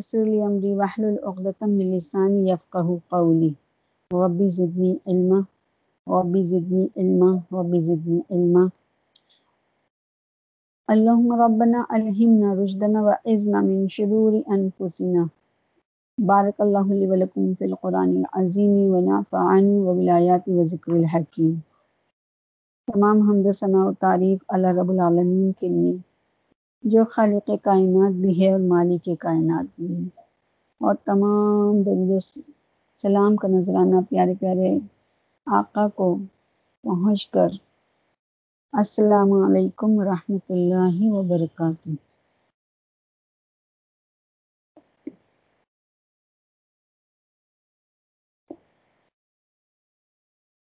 يسر لي أمري واحلل عقدة من لساني يفقه قولي. ربي زدني علما. ربي زدني علما. ربي زدني علما. اللهم ربنا ألهمنا رشدنا وعزنا من شرور أنفسنا. بارك الله لي ولكم في القرآن العظيم ونفعني وبالآيات وذكر الحكيم. تمام حمد و ثناء و تعریف اللہ رب العالمین کے لیے. جو خالق کائنات بھی ہے اور مالک کائنات بھی ہے۔ اور تمام درود و سلام کا نذرانہ پیارے پیارے آقا کو پہنچ کر السلام علیکم ورحمۃ اللہ وبرکاتہ۔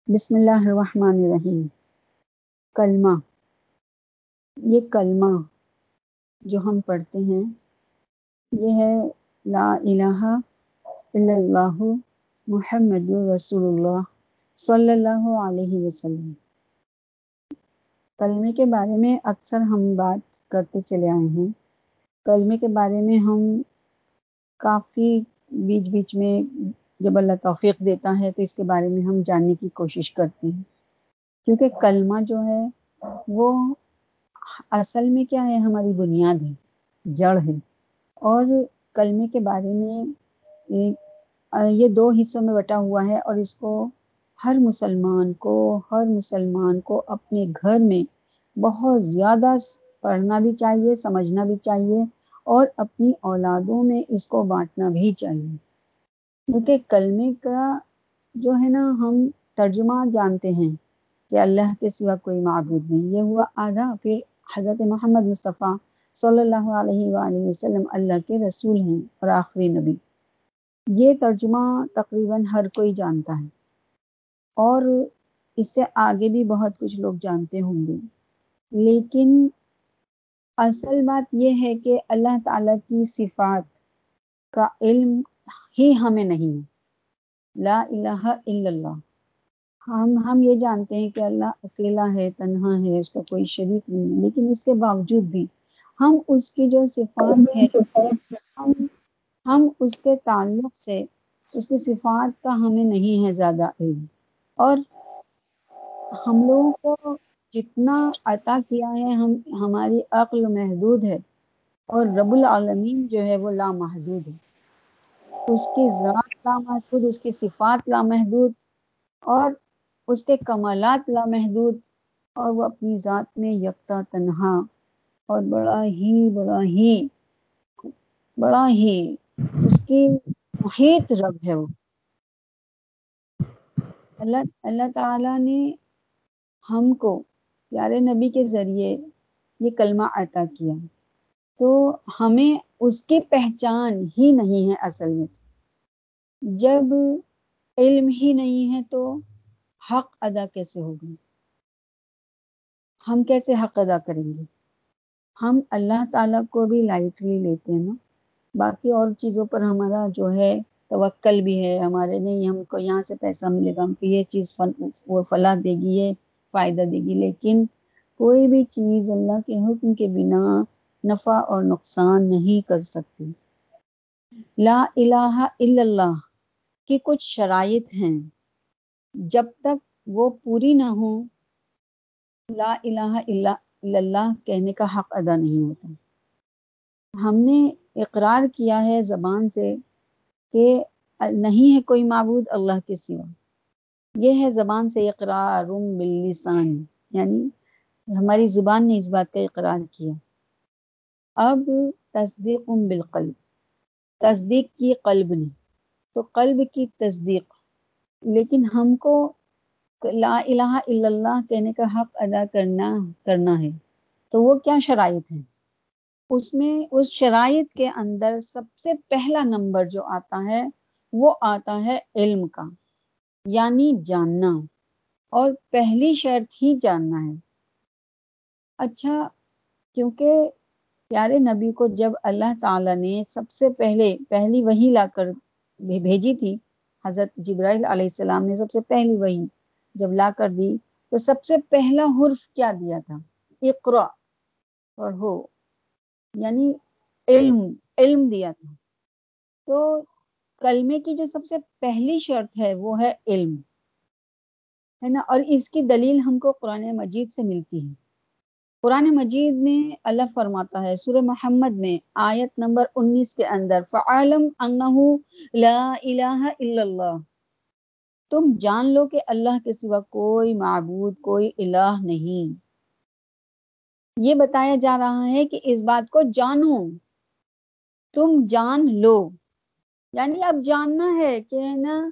بسم اللہ الرحمن الرحیم۔ کلمہ۔ یہ کلمہ جو ہم پڑھتے ہیں، یہ ہے لا الہ الا اللہ محمد رسول اللہ صلی اللہ علیہ وسلم۔ کلمے کے بارے میں اکثر ہم بات کرتے چلے آئے ہیں۔ کلمے کے بارے میں ہم کافی بیچ بیچ میں جب اللہ توفیق دیتا ہے تو اس کے بارے میں ہم جاننے کی کوشش کرتے ہیں۔ کیونکہ کلمہ جو ہے وہ اصل میں کیا ہے، ہماری بنیاد ہے جڑ ہے اور کلمے کے بارے میں یہ دو حصوں میں بٹا ہوا ہے اور اس کو ہر مسلمان کو، ہر مسلمان کو اپنے گھر میں بہت زیادہ پڑھنا بھی چاہیے، سمجھنا بھی چاہیے اور اپنی اولادوں میں اس کو بانٹنا بھی چاہیے۔ کیونکہ کلمے کا جو ہے نا، ہم ترجمہ جانتے ہیں کہ اللہ کے سوا کوئی معبود نہیں۔ یہ ہوا آدھا، پھر حضرت محمد مصطفیٰ صلی اللہ علیہ وآلہ وسلم اللہ کے رسول ہیں اور آخری نبی۔ یہ ترجمہ تقریباً ہر کوئی جانتا ہے۔ اور اس سے آگے بھی بہت کچھ لوگ جانتے ہوں گے۔ لیکن اصل بات یہ ہے کہ اللہ تعالیٰ کی صفات کا علم ہی ہمیں نہیں۔ ہے لا الہ الا اللہ۔ ہم ہم یہ جانتے ہیں کہ اللہ اکیلا ہے، تنہا ہے، اس کا کوئی شریک نہیں ہے۔ لیکن اس کے باوجود بھی ہم اس کی جو صفات ہے ہم ہم اس کے تعلق سے اس کی صفات کا ہمیں نہیں ہے زیادہ علم۔ اور ہم لوگوں کو جتنا عطا کیا ہے، ہم، ہماری عقل محدود ہے اور رب العالمین جو ہے وہ لامحدود ہے۔ اس کی ذات لامحدود، اس کی صفات لامحدود اور اس کے کمالات لامحدود اور وہ اپنی ذات میں یکتا تنہا اور بڑا ہی بڑا ہی بڑا ہی اس کی محیط رب ہے وہ۔ اللہ اللہ تعالیٰ نے ہم کو پیارے نبی کے ذریعے یہ کلمہ عطا کیا۔ تو ہمیں اس کی پہچان ہی نہیں ہے اصل میں۔ جب علم ہی نہیں ہے تو حق ادا کیسے ہوگا ہم کیسے حق ادا کریں گے؟ ہم اللہ تعالیٰ کو بھی لائٹلی لیتے ہیں نا۔ باقی اور چیزوں پر ہمارا جو ہے توکل بھی ہے، ہمارے نہیں، ہم کو یہاں سے پیسہ ملے گا، ہم کو یہ چیز وہ فلاح دے گی، یہ فائدہ دے گی۔ لیکن کوئی بھی چیز اللہ کے حکم کے بنا نفع اور نقصان نہیں کر سکتی۔ لا الہ الا اللہ کی کچھ شرائط ہیں۔ جب تک وہ پوری نہ ہو لا الہ الا اللہ کہنے کا حق ادا نہیں ہوتا۔ ہم نے اقرار کیا ہے زبان سے کہ نہیں ہے کوئی معبود اللہ کے سوا۔ یہ ہے زبان سے اقرار باللسان یعنی ہماری زبان نے اس بات کا اقرار کیا۔ اب تصدیق بالقلب۔ تصدیق کی قلب نے۔ تو قلب کی تصدیق۔ لیکن ہم کو لا الہ الا اللہ کہنے کا حق ادا کرنا کرنا ہے۔ تو وہ کیا شرائط ہیں؟ اس میں، اس شرائط کے اندر سب سے پہلا نمبر جو آتا ہے، وہ آتا ہے علم کا یعنی جاننا۔ اور پہلی شرط ہی جاننا ہے۔ اچھا کیونکہ پیارے نبی کو جب اللہ تعالیٰ نے سب سے پہلے، پہلی وہی لا کر بھیجی تھی حضرت جبرائیل علیہ السلام نے سب سے پہلی وہی جب لا کر دی تو سب سے پہلا حرف کیا دیا تھا؟ اقرا اور ہو یعنی علم علم دیا تھا۔ تو کلمے کی جو سب سے پہلی شرط ہے وہ ہے علم، ہے نا؟ اور اس کی دلیل ہم کو قرآن مجید سے ملتی ہے۔ قرآن مجید میں اللہ فرماتا ہے، سورہ محمد میں آیت نمبر انیس کے اندر فعالم انہو لا الہ الا اللہ تم جان لو کہ اللہ کے سوا کوئی معبود، کوئی الہ نہیں۔ یہ بتایا جا رہا ہے کہ اس بات کو جانو۔ تم جان لو۔ یعنی اب جاننا ہے کہ نا،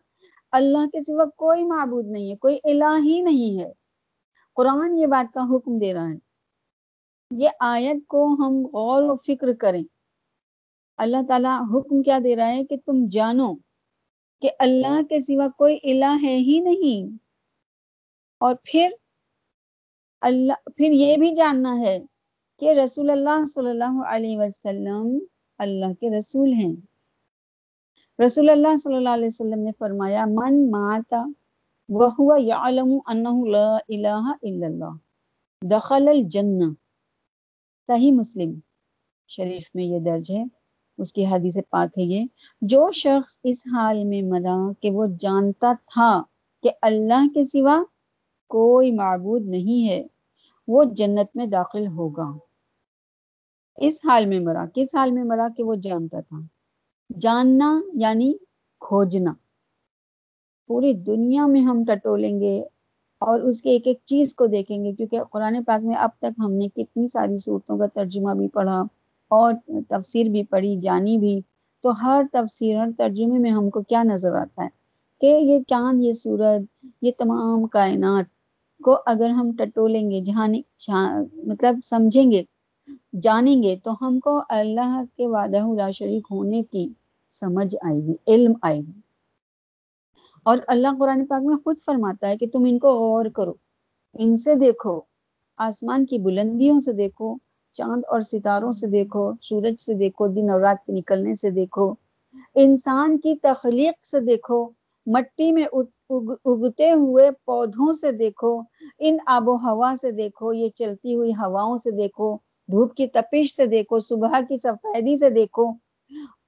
اللہ کے سوا کوئی معبود نہیں ہے، کوئی الہ ہی نہیں ہے۔ قرآن یہ بات کا حکم دے رہا ہے۔ یہ آیت کو ہم غور و فکر کریں۔ اللہ تعالیٰ حکم کیا دے رہا ہے کہ تم جانو کہ اللہ کے سوا کوئی الہ ہے ہی نہیں۔ اور پھر اللہ، پھر یہ بھی جاننا ہے کہ رسول اللہ صلی اللہ علیہ وسلم اللہ کے رسول ہیں۔ رسول اللہ صلی اللہ علیہ وسلم نے فرمایا، من ماتا وہ یعلم انہ لا الہ الا اللہ، دخل الجنہ۔ صحیح مسلم شریف میں یہ درج ہے۔ اس کی حدیث پاک ہے یہ۔ جو شخص اس حال میں مرا کہ وہ جانتا تھا کہ اللہ کے سوا کوئی معبود نہیں ہے، وہ جنت میں داخل ہوگا۔ اس حال میں مرا، کس حال میں مرا کہ وہ جانتا تھا؟ جاننا یعنی کھوجنا۔ پوری دنیا میں ہم ٹٹولیں گے اور اس کے ایک ایک چیز کو دیکھیں گے، کیونکہ قرآن پاک میں اب تک ہم نے کتنی ساری صورتوں کا ترجمہ بھی پڑھا اور تفسیر بھی پڑھی، جانی بھی۔ تو ہر تفسیر، ہر ترجمے میں ہم کو کیا نظر آتا ہے؟ کہ یہ چاند، یہ سورج، یہ تمام کائنات کو اگر ہم ٹٹولیں گے، جہاں مطلب سمجھیں گے، جانیں گے، تو ہم کو اللہ کے وعدہ لا شریک ہونے کی سمجھ آئے گی، علم آئے گی۔ اور اللہ قرآن پاک میں خود فرماتا ہے کہ تم ان کو غور کرو۔ ان سے دیکھو، آسمان کی بلندیوں سے دیکھو، چاند اور ستاروں سے دیکھو، سورج سے دیکھو، دن اور رات کے نکلنے سے دیکھو۔ انسان کی تخلیق سے دیکھو، مٹی میں اگتے ہوئے پودوں سے دیکھو، ان آب و ہوا سے دیکھو، یہ چلتی ہوئی ہواؤں سے دیکھو، دھوپ کی تپش سے دیکھو، صبح کی سفیدی سے دیکھو۔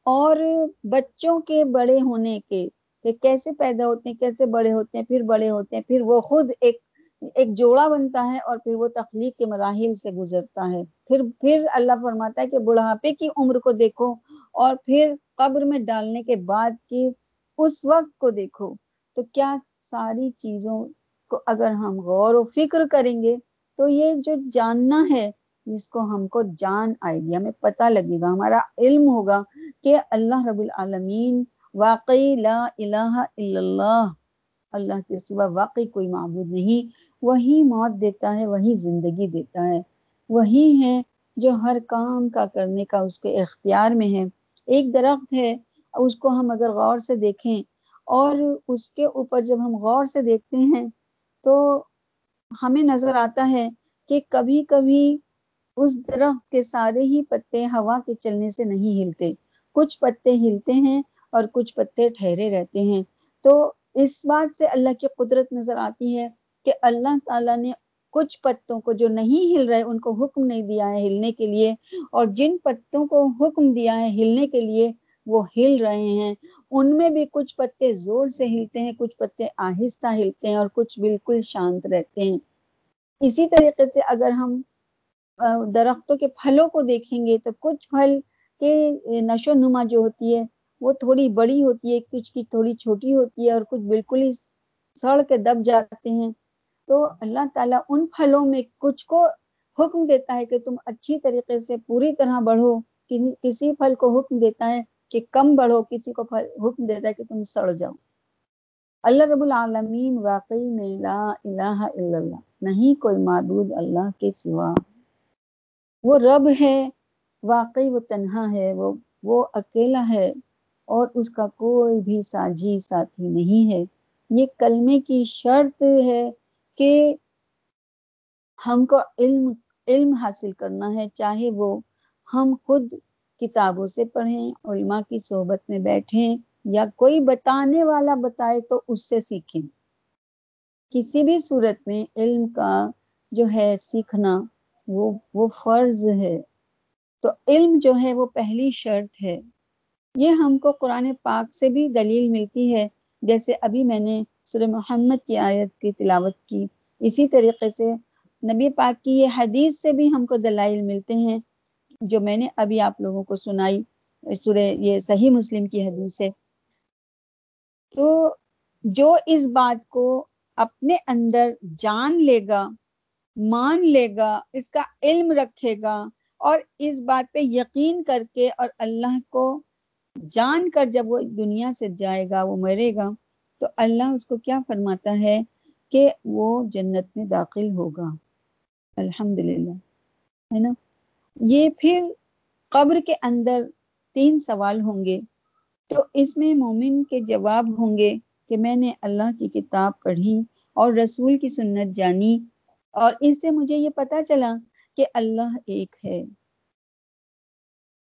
اور بچوں کے بڑے ہونے کے کہ کیسے پیدا ہوتے ہیں، کیسے بڑے ہوتے ہیں، پھر بڑے ہوتے ہیں، پھر وہ خود ایک ایک جوڑا بنتا ہے اور پھر وہ تخلیق کے مراحل سے گزرتا ہے۔ پھر پھر اللہ فرماتا ہے کہ بڑھاپے کی عمر کو دیکھو اور پھر قبر میں ڈالنے کے بعد کی اس وقت کو دیکھو۔ تو کیا ساری چیزوں کو اگر ہم غور و فکر کریں گے تو یہ جو جاننا ہے جس کو ہم کو جان آئے گی ہمیں پتہ لگے گا، ہمارا علم ہوگا کہ اللہ رب العالمین واقعی لا الہ الا اللہ۔ اللہ کے سوا واقعی کوئی معبود نہیں۔ وہی موت دیتا ہے، وہی زندگی دیتا ہے۔ وہی ہے جو ہر کام کا کرنے کا اس کے اختیار میں ہے۔ ایک درخت ہے، اس کو ہم اگر غور سے دیکھیں اور اس کے اوپر جب ہم غور سے دیکھتے ہیں تو ہمیں نظر آتا ہے کہ کبھی کبھی اس درخت کے سارے ہی پتے ہوا کے چلنے سے نہیں ہلتے۔ کچھ پتے ہلتے ہیں اور کچھ پتے ٹھہرے رہتے ہیں۔ تو اس بات سے اللہ کی قدرت نظر آتی ہے کہ اللہ تعالیٰ نے کچھ پتوں کو جو نہیں ہل رہے ان کو حکم نہیں دیا ہے ہلنے کے لیے، اور جن پتوں کو حکم دیا ہے ہلنے کے لیے وہ ہل رہے ہیں۔ ان میں بھی کچھ پتے زور سے ہلتے ہیں، کچھ پتے آہستہ ہلتے ہیں اور کچھ بالکل شانت رہتے ہیں۔ اسی طریقے سے اگر ہم درختوں کے پھلوں کو دیکھیں گے تو کچھ پھل کے نشو نما جو ہوتی ہے وہ تھوڑی بڑی ہوتی ہے، کچھ کی تھوڑی چھوٹی ہوتی ہے اور کچھ بالکل ہی سڑ کے دب جاتے ہیں۔ تو اللہ تعالیٰ ان پھلوں میں کچھ کو حکم دیتا ہے کہ تم اچھی طریقے سے پوری طرح بڑھو۔ کسی پھل کو حکم دیتا ہے کہ کم بڑھو، کسی کو پھل حکم دیتا ہے کہ تم سڑ جاؤ۔ اللہ رب العالمین واقعی میں لا الہ الا اللہ، نہیں کوئی معبود اللہ کے سوا۔ وہ رب ہے، واقعی وہ تنہا ہے، وہ وہ اکیلا ہے۔ اور اس کا کوئی بھی ساجی ساتھی نہیں ہے۔ یہ کلمے کی شرط ہے کہ ہم کو علم علم حاصل کرنا ہے، چاہے وہ ہم خود کتابوں سے پڑھیں، علماء کی صحبت میں بیٹھیں یا کوئی بتانے والا بتائے تو اس سے سیکھیں۔ کسی بھی صورت میں علم کا جو ہے سیکھنا، وہ وہ فرض ہے۔ تو علم جو ہے وہ پہلی شرط ہے۔ یہ ہم کو قرآن پاک سے بھی دلیل ملتی ہے۔ جیسے ابھی میں نے سورہ محمد کی آیت کی تلاوت کی۔ اسی طریقے سے نبی پاک کی یہ حدیث سے بھی ہم کو دلائل ملتے ہیں، جو میں نے ابھی آپ لوگوں کو سنائی سورہ یہ صحیح مسلم کی حدیث ہے۔ تو جو اس بات کو اپنے اندر جان لے گا، مان لے گا، اس کا علم رکھے گا اور اس بات پہ یقین کر کے اور اللہ کو جان کر جب وہ دنیا سے جائے گا، وہ مرے گا، تو اللہ اس کو کیا فرماتا ہے کہ وہ جنت میں داخل ہوگا۔ الحمد للہ ہے نا؟ یہ پھر قبر کے اندر تین سوال ہوں گے۔ تو اس میں مومن کے جواب ہوں گے کہ میں نے اللہ کی کتاب پڑھی اور رسول کی سنت جانی اور اس سے مجھے یہ پتا چلا کہ اللہ ایک ہے۔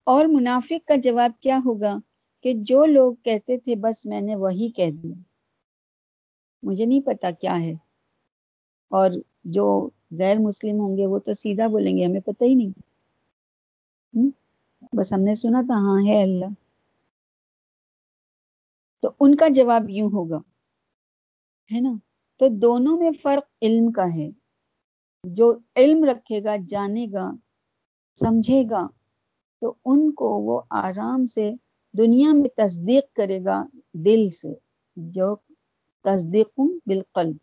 اور منافق کا جواب کیا ہوگا کہ جو لوگ کہتے تھے بس میں نے وہی کہہ دیا۔ مجھے نہیں پتا کیا ہے۔ اور جو غیر مسلم ہوں گے وہ تو سیدھا بولیں گے، ہمیں پتہ ہی نہیں۔ بس ہم نے سنا تھا ہاں ہے اللہ۔ تو ان کا جواب یوں ہوگا، ہے نا؟ تو دونوں میں فرق علم کا ہے۔ جو علم رکھے گا، جانے گا، سمجھے گا۔ تو ان کو وہ آرام سے دنیا میں تصدیق کرے گا دل سے، جو تصدیق بالقلب۔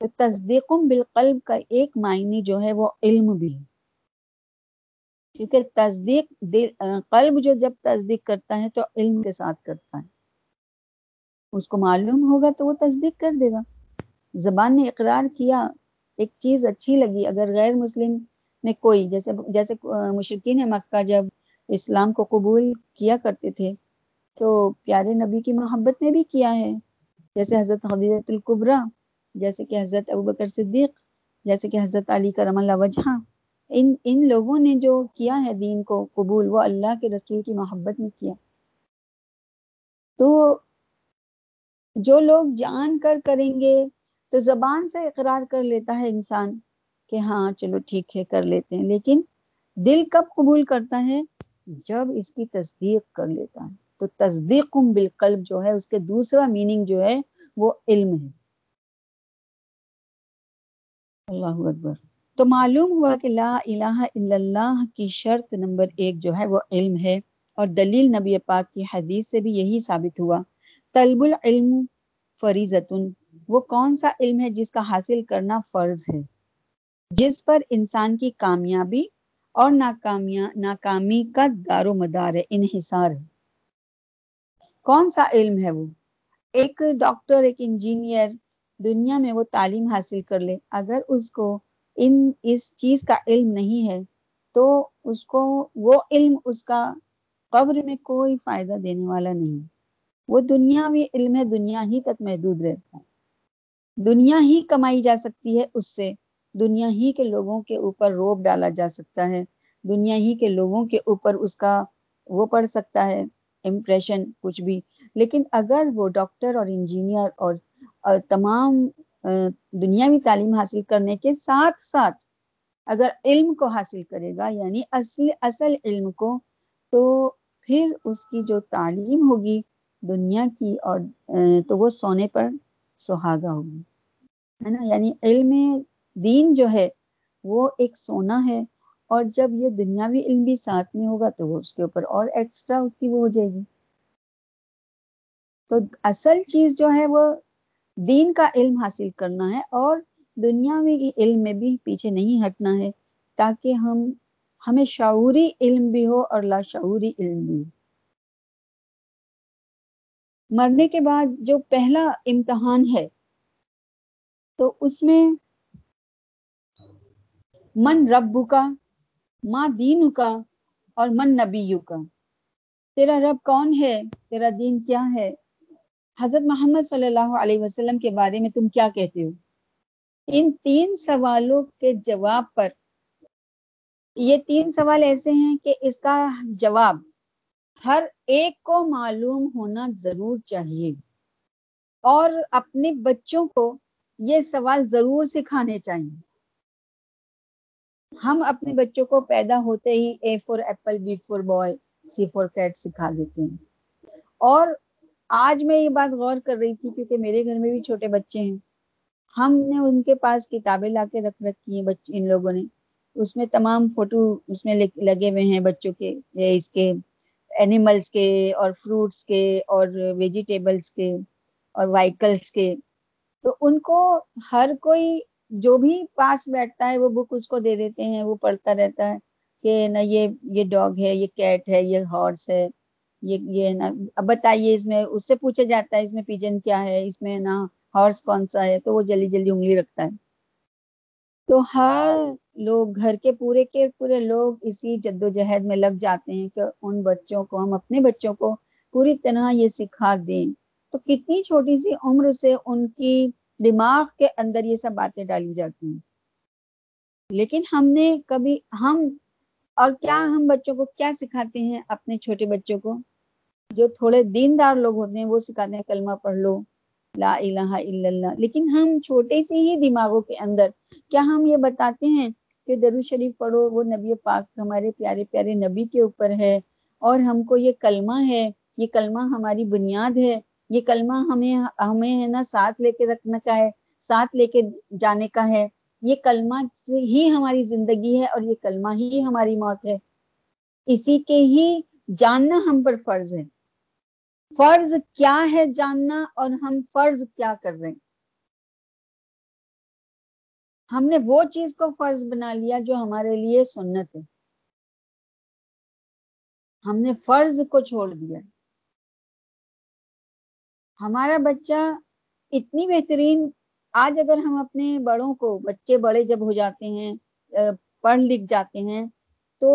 تو تصدیق بالقلب کا ایک معنی جو ہے وہ علم بھی ہے۔ کیونکہ تصدیق قلب جو جب تصدیق کرتا ہے تو علم کے ساتھ کرتا ہے۔ اس کو معلوم ہوگا تو وہ تصدیق کر دے گا۔ زبان نے اقرار کیا، ایک چیز اچھی لگی، اگر غیر مسلم میں کوئی، جیسے جیسے مشرقین مکہ جب اسلام کو قبول کیا کرتے تھے تو پیارے نبی کی محبت نے بھی کیا ہے۔ جیسے حضرت حدیث القبرا، جیسے کہ حضرت ابوبکر صدیق، جیسے کہ حضرت علی کرم اللہ وجہ ان ان لوگوں نے جو کیا ہے دین کو قبول، وہ اللہ کے رسول کی محبت میں کیا۔ تو جو لوگ جان کر کریں گے تو زبان سے اقرار کر لیتا ہے انسان۔ کہ ہاں چلو ٹھیک ہے، کر لیتے ہیں۔ لیکن دل کب قبول کرتا ہے؟ جب اس کی تصدیق کر لیتا ہے۔ تو تصدیق بالقلب جو ہے، اس کے دوسرا میننگ جو ہے، وہ علم ہے۔ اللہ اکبر۔ تو معلوم ہوا کہ لا الہ الا اللہ کی شرط نمبر ایک جو ہے، وہ علم ہے۔ اور دلیل نبی پاک کی حدیث سے بھی یہی ثابت ہوا۔ طلب العلم فریضتن۔ وہ کون سا علم ہے جس کا حاصل کرنا فرض ہے؟ جس پر انسان کی کامیابی اور ناکامی کا دار و مدار ہے، انحصار ہے۔ کون سا علم ہے وہ؟ ایک ڈاکٹر، ایک انجینئر دنیا میں وہ تعلیم حاصل کر لے۔ اگر اس کو ان اس چیز کا علم نہیں ہے، تو اس کو وہ علم اس کا قبر میں کوئی فائدہ دینے والا نہیں۔ وہ دنیاوی علم ہے، دنیا ہی تک محدود رہتا ہے۔ دنیا ہی کمائی جا سکتی ہے اس سے۔ دنیا ہی کے لوگوں کے اوپر روپ ڈالا جا سکتا ہے۔ دنیا ہی کے لوگوں کے اوپر اس کا وہ پڑ سکتا ہے۔ امپریشن کچھ بھی۔ لیکن اگر وہ ڈاکٹر اور انجینئر اور, اور تمام دنیاوی تعلیم حاصل کرنے کے ساتھ ساتھ اگر علم کو حاصل کرے گا یعنی اصل اصل علم کو تو پھر اس کی جو تعلیم ہوگی دنیا کی اور تو وہ سونے پر سہاگا ہوگی۔ ہے نا؟ یعنی علم دین جو ہے وہ ایک سونا ہے اور جب یہ دنیاوی علم بھی ساتھ میں ہوگا تو وہ اس کے اوپر اور ایکسٹرا اس کی وہ ہو جائے گی۔ تو اصل چیز جو ہے وہ دین کا علم حاصل کرنا ہے اور دنیاوی علم میں بھی پیچھے نہیں ہٹنا ہے تاکہ ہم، ہمیں شعوری علم بھی ہو اور لاشعوری علم بھی۔ ہو مرنے کے بعد جو پہلا امتحان ہے تو اس میں من ربو کا ماں دین کا اور من نبی کا تیرا رب کون ہے؟ تیرا دین کیا ہے؟ حضرت محمد صلی اللہ علیہ وسلم کے بارے میں تم کیا کہتے ہو؟ ان تین سوالوں کے جواب پر۔ یہ تین سوال ایسے ہیں کہ اس کا جواب ہر ایک کو معلوم ہونا ضرور چاہیے۔ اور اپنے بچوں کو یہ سوال ضرور سکھانے چاہیے۔ ہم اپنے بچوں کو پیدا ہوتے ہی A for apple B for boy C for cat سکھا دیتے ہیں۔ اور آج میں یہ بات غور کر رہی تھی کیونکہ میرے گھر میں بھی چھوٹے بچے ہیں۔ ہم نے ان کے پاس کتابیں لا کے رکھ رکھی ہیں بچے ان لوگوں نے۔ اس میں تمام فوٹو اس میں لگے ہوئے ہیں بچوں کے اس کے اینیملس کے اور فروٹس کے اور ویجیٹیبلس کے اور وائیکلس کے۔ تو ان کو ہر کوئی جو بھی پاس بیٹھتا ہے وہ بک اس کو دے دیتے ہیں، وہ پڑھتا رہتا ہے کہ نہ یہ یہ ڈاگ ہے، یہ کیٹ ہے، یہ ہارس ہے، یہ یہ نا۔ اب بتائیے اس میں، اس سے پوچھا جاتا ہے اس میں پیجن کیا ہے، اس میں نا ہارس کون سا ہے؟ تو وہ جلدی جلدی انگلی رکھتا ہے۔ تو ہر لوگ، گھر کے پورے کے پورے لوگ اسی جد و جہد میں لگ جاتے ہیں کہ ان بچوں کو، ہم اپنے بچوں کو پوری طرح یہ سکھا دیں۔ تو کتنی چھوٹی سی عمر سے ان کی دماغ کے اندر یہ سب باتیں ڈالی جاتی ہیں۔ لیکن ہم نے کبھی ہم اور کیا ہم بچوں کو کیا سکھاتے ہیں اپنے چھوٹے بچوں کو؟ جو تھوڑے دیندار لوگ ہوتے ہیں وہ سکھاتے ہیں کلمہ پڑھ لو، لا الہ الا اللہ۔ لیکن ہم چھوٹے سے ہی دماغوں کے اندر کیا ہم یہ بتاتے ہیں کہ درو شریف پڑھو، وہ نبی پاک ہمارے پیارے پیارے نبی کے اوپر ہے اور ہم کو یہ کلمہ ہے، یہ کلمہ ہماری بنیاد ہے۔ یہ کلمہ ہمیں ہمیں ہے نا ساتھ لے کے رکھنا کا ہے، ساتھ لے کے جانے کا ہے۔ یہ کلمہ سے ہی ہماری زندگی ہے اور یہ کلمہ ہی ہماری موت ہے۔ اسی کے ہی جاننا ہم پر فرض ہے۔ فرض کیا ہے جاننا اور ہم فرض کیا کر رہے ہیں؟ ہم نے وہ چیز کو فرض بنا لیا جو ہمارے لیے سنت ہے۔ ہم نے فرض کو چھوڑ دیا۔ ہمارا بچہ اتنی بہترین، آج اگر ہم اپنے بڑوں کو، بچے بڑے جب ہو جاتے ہیں پڑھ لکھ جاتے ہیں، تو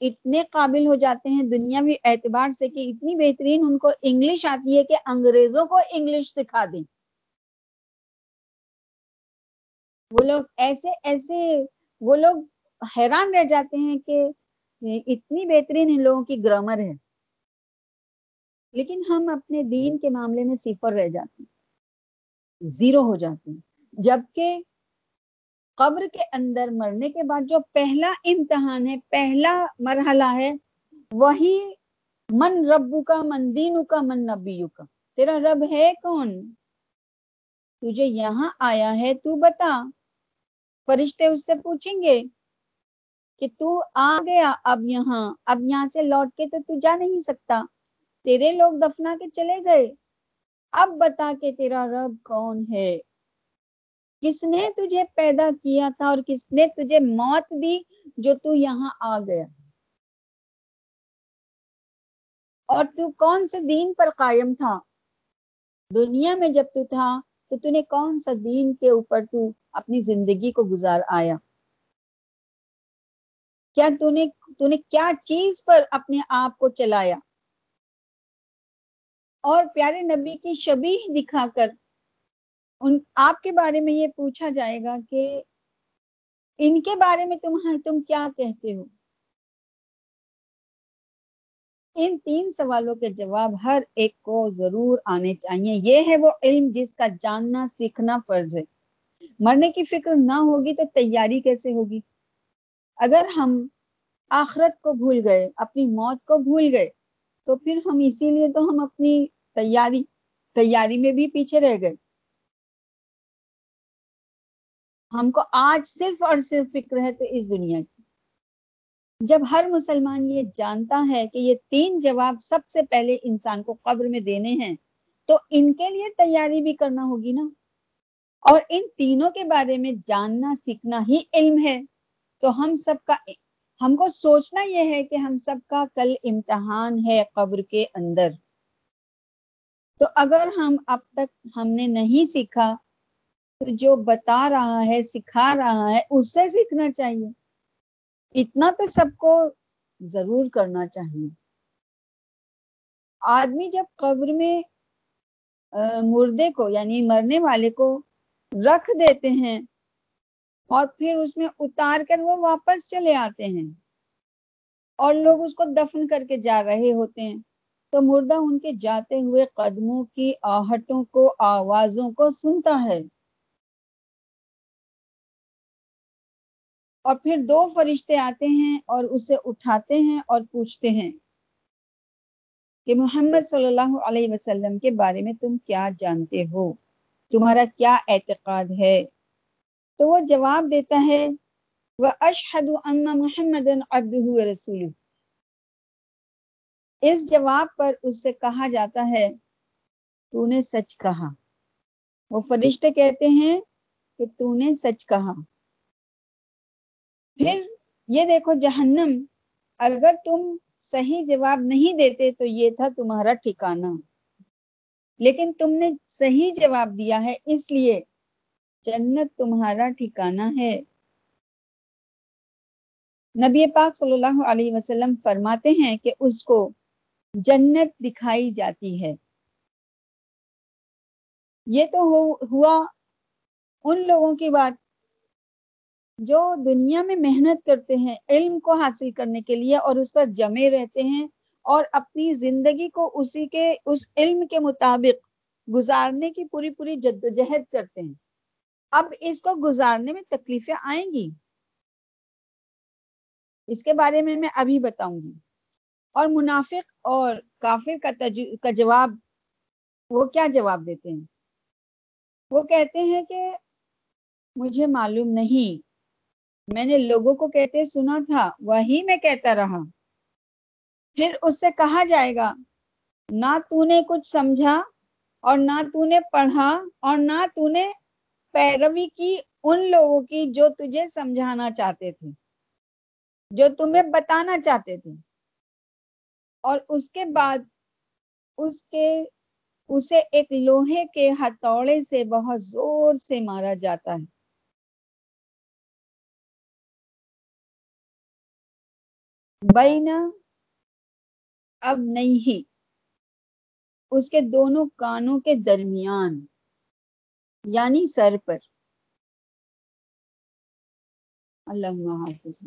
اتنے قابل ہو جاتے ہیں دنیاوی اعتبار سے کہ اتنی بہترین ان کو انگلش آتی ہے کہ انگریزوں کو انگلش سکھا دیں۔ وہ لوگ ایسے ایسے وہ لوگ حیران رہ جاتے ہیں کہ اتنی بہترین ان لوگوں کی گرامر ہے۔ لیکن ہم اپنے دین کے معاملے میں صفر رہ جاتے ہیں۔ زیرو ہو جاتے ہیں۔ جبکہ قبر کے اندر مرنے کے بعد جو پہلا امتحان ہے، پہلا مرحلہ ہے، وہی من ربو کا من دینو کا من نبیو کا تیرا رب ہے کون؟ تجھے یہاں آیا ہے، تو بتا۔ فرشتے اس سے پوچھیں گے کہ تو آ گیا اب یہاں اب یہاں سے لوٹ کے تو تو جا نہیں سکتا۔ تیرے لوگ دفنا کے چلے گئے۔ اب بتا کہ تیرا رب کون ہے۔ کس نے تجھے پیدا کیا تھا اور کس نے تجھے موت دی جو تو یہاں آ گیا؟ اور تو کون سے دین پر قائم تھا؟ دنیا میں جب تو تھا تو تو نے کون سا دین کے اوپر تو اپنی زندگی کو گزار آیا؟ کیا تو نے تو نے کیا چیز پر اپنے آپ کو چلایا؟ اور پیارے نبی کی شبی دکھا کر ان، آپ کے بارے میں یہ پوچھا جائے گا کہ ان کے بارے میں تم تم کیا کہتے ہو؟ ان تین سوالوں کے جواب ہر ایک کو ضرور آنے چاہیے۔ یہ ہے وہ علم جس کا جاننا، سیکھنا فرض ہے۔ مرنے کی فکر نہ ہوگی تو تیاری کیسے ہوگی؟ اگر ہم آخرت کو بھول گئے، اپنی موت کو بھول گئے، تو پھر ہم اسی لیے تو ہم اپنی تیاری تیاری میں بھی پیچھے رہ گئے۔ ہم کو آج صرف اور صرف فکر ہے تو اس دنیا کی۔ جب ہر مسلمان یہ جانتا ہے کہ یہ تین جواب سب سے پہلے انسان کو قبر میں دینے ہیں، تو ان کے لیے تیاری بھی کرنا ہوگی نا۔ اور ان تینوں کے بارے میں جاننا، سیکھنا ہی علم ہے۔ تو ہم سب کا، ہم کو سوچنا یہ ہے کہ ہم سب کا کل امتحان ہے قبر کے اندر۔ تو اگر ہم اب تک ہم نے نہیں سیکھا، تو جو بتا رہا ہے، سکھا رہا ہے، اس سے سیکھنا چاہیے۔ اتنا تو سب کو ضرور کرنا چاہیے۔ آدمی جب قبر میں مردے کو یعنی مرنے والے کو رکھ دیتے ہیں اور پھر اس میں اتار کر وہ واپس چلے آتے ہیں اور لوگ اس کو دفن کر کے جا رہے ہوتے ہیں۔ تو مردہ ان کے جاتے ہوئے قدموں کی آہٹوں کو، آوازوں کو سنتا ہے۔ اور پھر دو فرشتے آتے ہیں اور اسے اٹھاتے ہیں اور پوچھتے ہیں کہ محمد صلی اللہ علیہ وسلم کے بارے میں تم کیا جانتے ہو؟ تمہارا کیا اعتقاد ہے؟ تو وہ جواب دیتا ہے وہ اشحد محمد رسول اس جواب پر اس سے کہا جاتا ہے، تو نے سچ کہا۔ وہ فرشتے کہتے ہیں کہ تو نے سچ کہا۔ پھر یہ دیکھو، جہنم، اگر تم صحیح جواب نہیں دیتے تو یہ تھا تمہارا ٹھکانہ۔ لیکن تم نے صحیح جواب دیا ہے، اس لیے جنت تمہارا ٹھکانہ ہے۔ نبی پاک صلی اللہ علیہ وسلم فرماتے ہیں کہ اس کو جنت دکھائی جاتی ہے۔ یہ تو ہوا ان لوگوں کی بات جو دنیا میں محنت کرتے ہیں علم کو حاصل کرنے کے لیے اور اس پر جمے رہتے ہیں اور اپنی زندگی کو اسی کے، اس علم کے مطابق گزارنے کی پوری پوری جدوجہد کرتے ہیں۔ اب اس کو گزارنے میں تکلیفیں آئیں گی۔ اس کے بارے میں میں ابھی بتاؤں گی۔ اور منافق اور کافر کا, کا جواب وہ کیا جواب دیتے ہیں؟ وہ کہتے ہیں کہ مجھے معلوم نہیں۔ میں نے لوگوں کو کہتے سنا تھا وہی میں کہتا رہا۔ پھر اس سے کہا جائے گا نہ تو نے کچھ سمجھا اور نہ تو نے پڑھا اور نہ تو نے پیروی کی ان لوگوں کی جو تجھے سمجھانا چاہتے تھے جو تمہیں بتانا چاہتے تھے۔ اور اس کے بعد اس کے اسے ایک لوہے کے ہتھوڑے سے بہت زور سے مارا جاتا ہے۔ بینا اب نہیں۔ اس کے دونوں کانوں کے درمیان یعنی سر پر۔ اللہ حافظ۔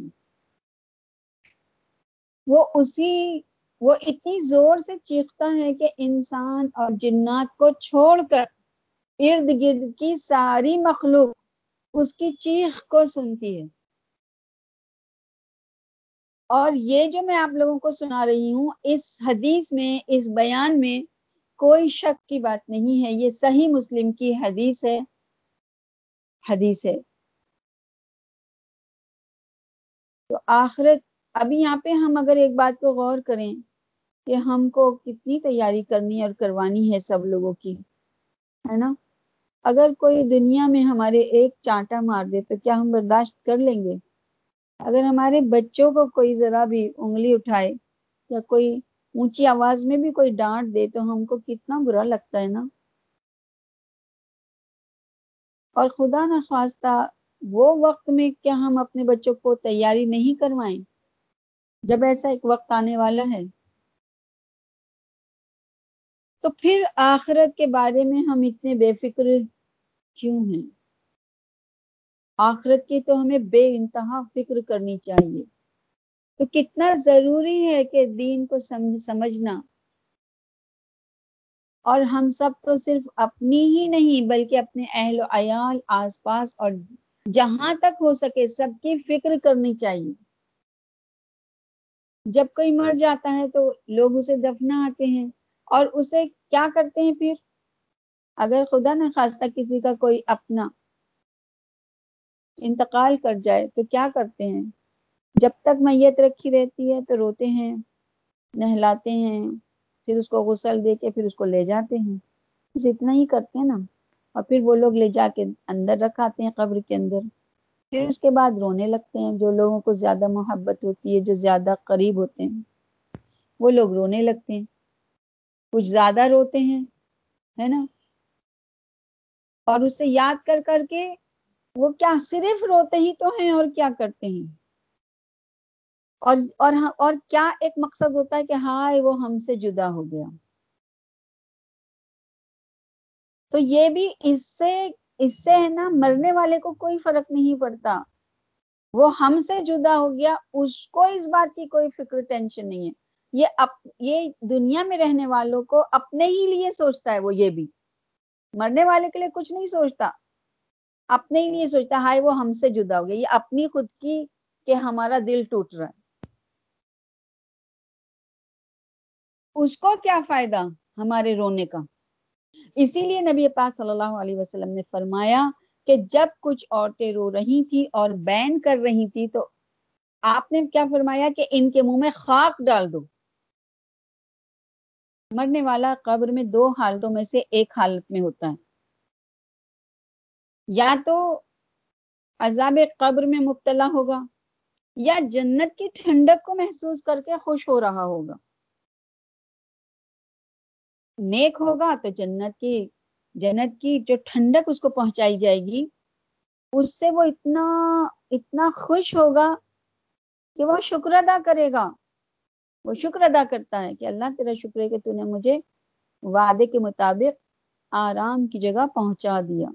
وہ اسی وہ اتنی زور سے چیختا ہے کہ انسان اور جنات کو چھوڑ کر ارد گرد کی ساری مخلوق اس کی چیخ کو سنتی ہے۔ اور یہ جو میں آپ لوگوں کو سنا رہی ہوں، اس حدیث میں، اس بیان میں کوئی شک کی بات نہیں ہے۔ یہ صحیح مسلم کی حدیث ہے۔ حدیث ہے۔ تو آخرت ابھی یہاں پہ ہم اگر ایک بات کو غور کریں کہ ہم کو کتنی تیاری کرنی اور کروانی ہے سب لوگوں کی، ہے نا؟ اگر کوئی دنیا میں ہمارے ایک چانٹا مار دے تو کیا ہم برداشت کر لیں گے؟ اگر ہمارے بچوں کو کوئی ذرا بھی انگلی اٹھائے یا کوئی اونچی آواز میں بھی کوئی ڈانٹ دے تو ہم کو کتنا برا لگتا ہے نا؟ اور خدا نخواستہ وہ وقت میں کیا ہم اپنے بچوں کو تیاری نہیں کروائیں؟ جب ایسا ایک وقت آنے والا ہے تو پھر آخرت کے بارے میں ہم اتنے بے فکر کیوں ہیں؟ آخرت کی تو ہمیں بے انتہا فکر کرنی چاہیے۔ تو کتنا ضروری ہے کہ دین کو سمجھ، سمجھنا۔ اور ہم سب تو صرف اپنی ہی نہیں، بلکہ اپنے اہل و عیال، آس پاس اور جہاں تک ہو سکے سب کی فکر کرنی چاہیے۔ جب کوئی مر جاتا ہے تو لوگ اسے دفنا آتے ہیں۔ اور اسے کیا کرتے ہیں پھر؟ اگر خدا نہ خواستہ کسی کا کوئی اپنا انتقال کر جائے تو کیا کرتے ہیں؟ جب تک میت رکھی رہتی ہے تو روتے ہیں، نہلاتے ہیں، پھر اس کو غسل دے کے پھر اس کو لے جاتے ہیں۔ بس اتنا ہی کرتے ہیں نا۔ اور پھر وہ لوگ لے جا کے اندر رکھاتے ہیں قبر کے اندر۔ پھر اس کے بعد رونے لگتے ہیں۔ جو لوگوں کو زیادہ محبت ہوتی ہے، جو زیادہ قریب ہوتے ہیں، وہ لوگ رونے لگتے ہیں۔ کچھ زیادہ روتے ہیں، ہے نا؟ اور اسے یاد کر کر کے وہ کیا صرف روتے ہی تو ہیں اور کیا کرتے ہیں؟ اور اور ہاں، اور کیا ایک مقصد ہوتا ہے کہ ہائے وہ ہم سے جدا ہو گیا؟ تو یہ بھی اس سے اس سے ہے نا، مرنے والے کو کوئی فرق نہیں پڑتا۔ وہ ہم سے جدا ہو گیا، اس کو اس بات کی کوئی فکر، ٹینشن نہیں ہے۔ یہ اپ، یہ دنیا میں رہنے والوں کو اپنے ہی لیے سوچتا ہے وہ یہ بھی۔ مرنے والے کے لیے کچھ نہیں سوچتا۔ اپنے ہی لیے سوچتا ہائے وہ ہم سے جدا ہو گیا۔ یہ اپنی خود کی کہ ہمارا دل ٹوٹ رہا ہے۔ اس کو کیا فائدہ ہمارے رونے کا؟ اسی لیے نبی پاک صلی اللہ علیہ وسلم نے فرمایا کہ جب کچھ عورتیں رو رہی تھی اور بین کر رہی تھی تو آپ نے کیا فرمایا کہ ان کے منہ میں خاک ڈال دو۔ مرنے والا قبر میں دو حالتوں میں سے ایک حالت میں ہوتا ہے۔ یا تو عذاب قبر میں مبتلا ہوگا یا جنت کی ٹھنڈک کو محسوس کر کے خوش ہو رہا ہوگا۔ نیک ہوگا تو جنت کی جنت کی جو ٹھنڈک اس کو پہنچائی جائے گی، اس سے وہ اتنا اتنا خوش ہوگا کہ وہ شکر ادا کرے گا۔ وہ شکر ادا کرتا ہے کہ اللہ تیرا شکر ہے کہ تو نے مجھے وعدے کے مطابق آرام کی جگہ پہنچا دیا۔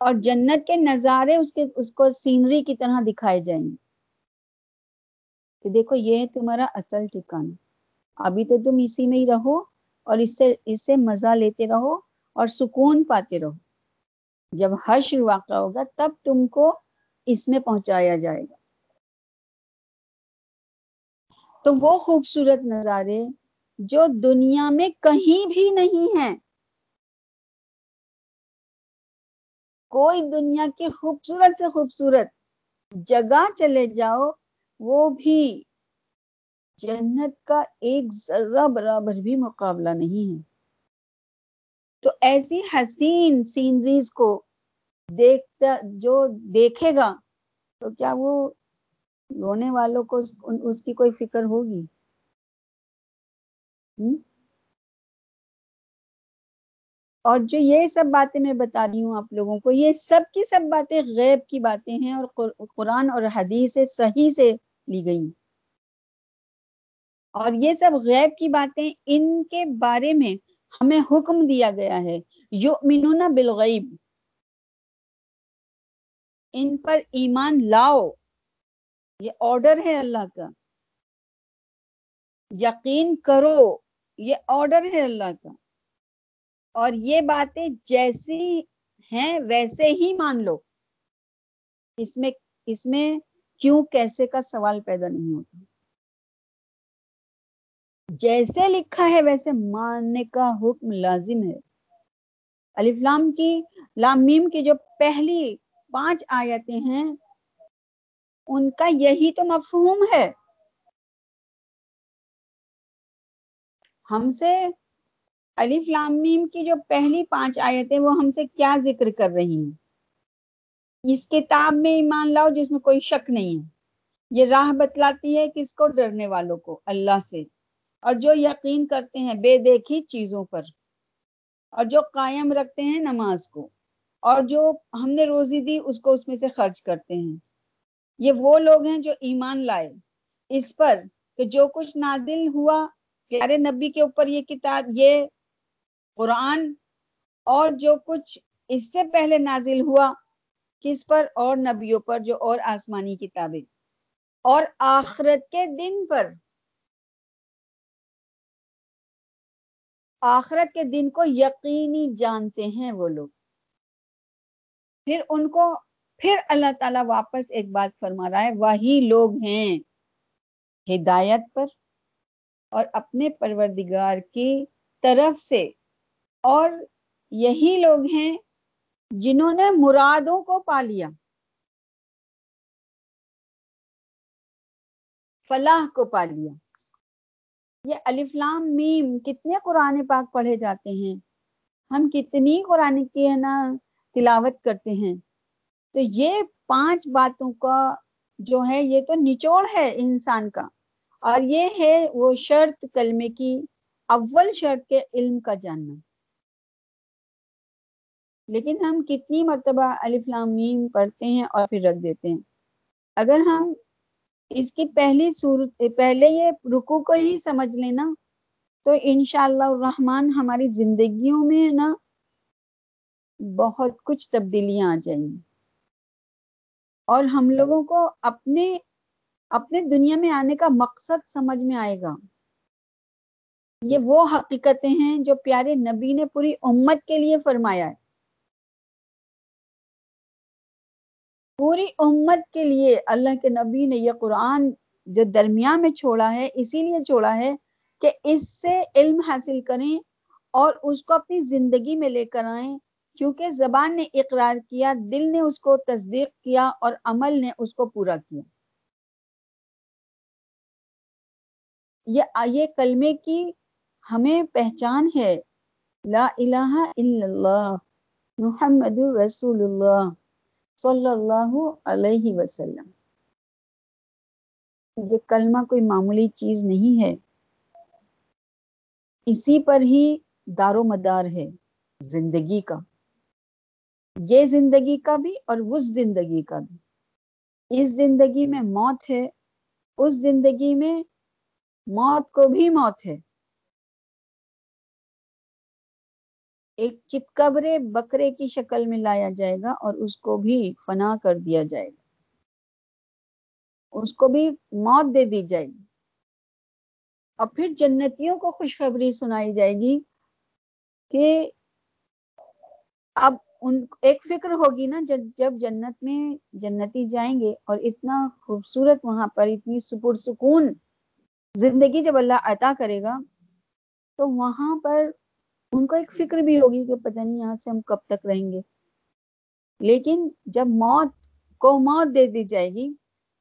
اور جنت کے نظارے اس کے، اس کو سینری کی طرح دکھائے جائیں۔ گے کہ دیکھو یہ ہے تمہارا اصل ٹھکانا ابھی تو تم اسی میں ہی رہو اور اس سے اس سے مزہ لیتے رہو اور سکون پاتے رہو۔ جب حشر واقع ہوگا تب تم کو اس میں پہنچایا جائے گا۔ تو وہ خوبصورت نظارے جو دنیا میں کہیں بھی نہیں ہیں۔ کوئی دنیا کی خوبصورت سے خوبصورت جگہ چلے جاؤ، وہ بھی جنت کا ایک ذرہ برابر بھی مقابلہ نہیں ہے۔ تو ایسی حسین سینریز کو دیکھتا، جو دیکھے گا، تو کیا وہ رونے والوں کو اس کی کوئی فکر ہوگی؟ اور جو یہ سب باتیں میں بتا رہی ہوں آپ لوگوں کو، یہ سب کی سب باتیں غیب کی باتیں ہیں اور قرآن اور حدیث صحیح سے لی گئی اور یہ سب غیب کی باتیں ان کے بارے میں ہمیں حکم دیا گیا ہے۔ یؤمنون بالغیب۔ ان پر ایمان لاؤ۔ یہ آرڈر ہے اللہ کا۔ یقین کرو، یہ آرڈر ہے اللہ کا۔ اور یہ باتیں جیسی ہیں، ویسے ہی مان لو۔ اس میں اس میں کیوں کیسے کا سوال پیدا نہیں ہوتا؟ جیسے لکھا ہے، ویسے ماننے کا حکم لازم ہے۔ الفلام کی لامیم کی جو پہلی پانچ آیتیں ہیں ان کا یہی تو مفہوم ہے۔ ہم سے الف لامیم کی جو پہلی پانچ آیتیں وہ ہم سے کیا ذکر کر رہی ہیں؟ اس کتاب میں ایمان لاؤ جس میں کوئی شک نہیں ہے۔ یہ راہ بتلاتی ہے کس کو ڈرنے والوں کو، اللہ سے۔ اور جو یقین کرتے ہیں بے دیکھی چیزوں پر۔ اور جو قائم رکھتے ہیں نماز کو۔ اور جو ہم نے روزی دی اس کو اس میں سے خرچ کرتے ہیں۔ یہ وہ لوگ ہیں جو ایمان لائے۔ اس پر کہ جو کچھ نازل ہوا، پیارے نبی کے اوپر یہ کتاب، یہ قرآن، اور جو کچھ اس سے پہلے نازل ہوا، کس پر؟ اور نبیوں پر، جو اور آسمانی کتابیں۔ اور آخرت کے دن پر۔ آخرت کے دن کو یقینی جانتے ہیں وہ لوگ۔ پھر ان کو پھر اللہ تعالیٰ واپس ایک بات فرما رہا ہے، وہی لوگ ہیں ہدایت پر اور اپنے پروردگار کی طرف سے۔ اور یہی لوگ ہیں جنہوں نے مرادوں کو پا لیا۔ فلاح کو پا لیا۔ یہ الفلام میم کتنے قرآن پاک پڑھے جاتے ہیں۔ ہم کتنی قرآن کی ہے نا تلاوت کرتے ہیں۔ تو یہ پانچ باتوں کا جو ہے، یہ تو نچوڑ ہے انسان کا۔ اور یہ ہے وہ شرط کلمے کی اول شرط کے علم کا جاننا۔ لیکن ہم کتنی مرتبہ الفلامیم پڑھتے ہیں اور پھر رکھ دیتے ہیں۔ اگر ہم اس کی پہلی صورت، پہلے یہ رکو کو ہی سمجھ لینا تو انشاءاللہ الرحمن ہماری زندگیوں میں نا بہت کچھ تبدیلیاں آ جائیں۔ گی اور ہم لوگوں کو اپنے اپنے دنیا میں آنے کا مقصد سمجھ میں آئے گا۔ یہ وہ حقیقتیں ہیں جو پیارے نبی نے پوری امت کے لیے فرمایا ہے۔ پوری امت کے لیے اللہ کے نبی نے یہ قرآن جو درمیان میں چھوڑا ہے، اسی لیے چھوڑا ہے کہ اس سے علم حاصل کریں اور اس کو اپنی زندگی میں لے کر آئیں۔ کیونکہ زبان نے اقرار کیا، دل نے اس کو تصدیق کیا اور عمل نے اس کو پورا کیا۔ یہ یہ کلمے کی ہمیں پہچان ہے۔ لا الہ الا اللہ، محمد رسول اللہ صلی اللہ علیہ وسلم۔ یہ کلمہ کوئی معمولی چیز نہیں ہے۔ اسی پر ہی دار و مدار ہے زندگی کا۔ یہ زندگی کا بھی اور اس زندگی کا بھی۔ اس زندگی میں موت ہے، اس زندگی میں موت کو بھی موت ہے۔ ایک چتکبرے بکرے کی شکل میں لایا جائے گا اور اس کو بھی فنا کر دیا جائے گا۔ اس کو بھی موت دے دی جائے گی۔ اور پھر جنتیوں کو خوشخبری سنائی جائے گی کہ اب ان ایک فکر ہوگی نا، جب جب جنت میں جنتی جائیں گے اور اتنا خوبصورت وہاں پر اتنی سپر سکون زندگی جب اللہ عطا کرے گا، تو وہاں پر ان کو ایک فکر بھی ہوگی کہ پتہ نہیں یہاں سے ہم کب تک رہیں گے۔ لیکن جب موت، کو موت دے دی جائے گی،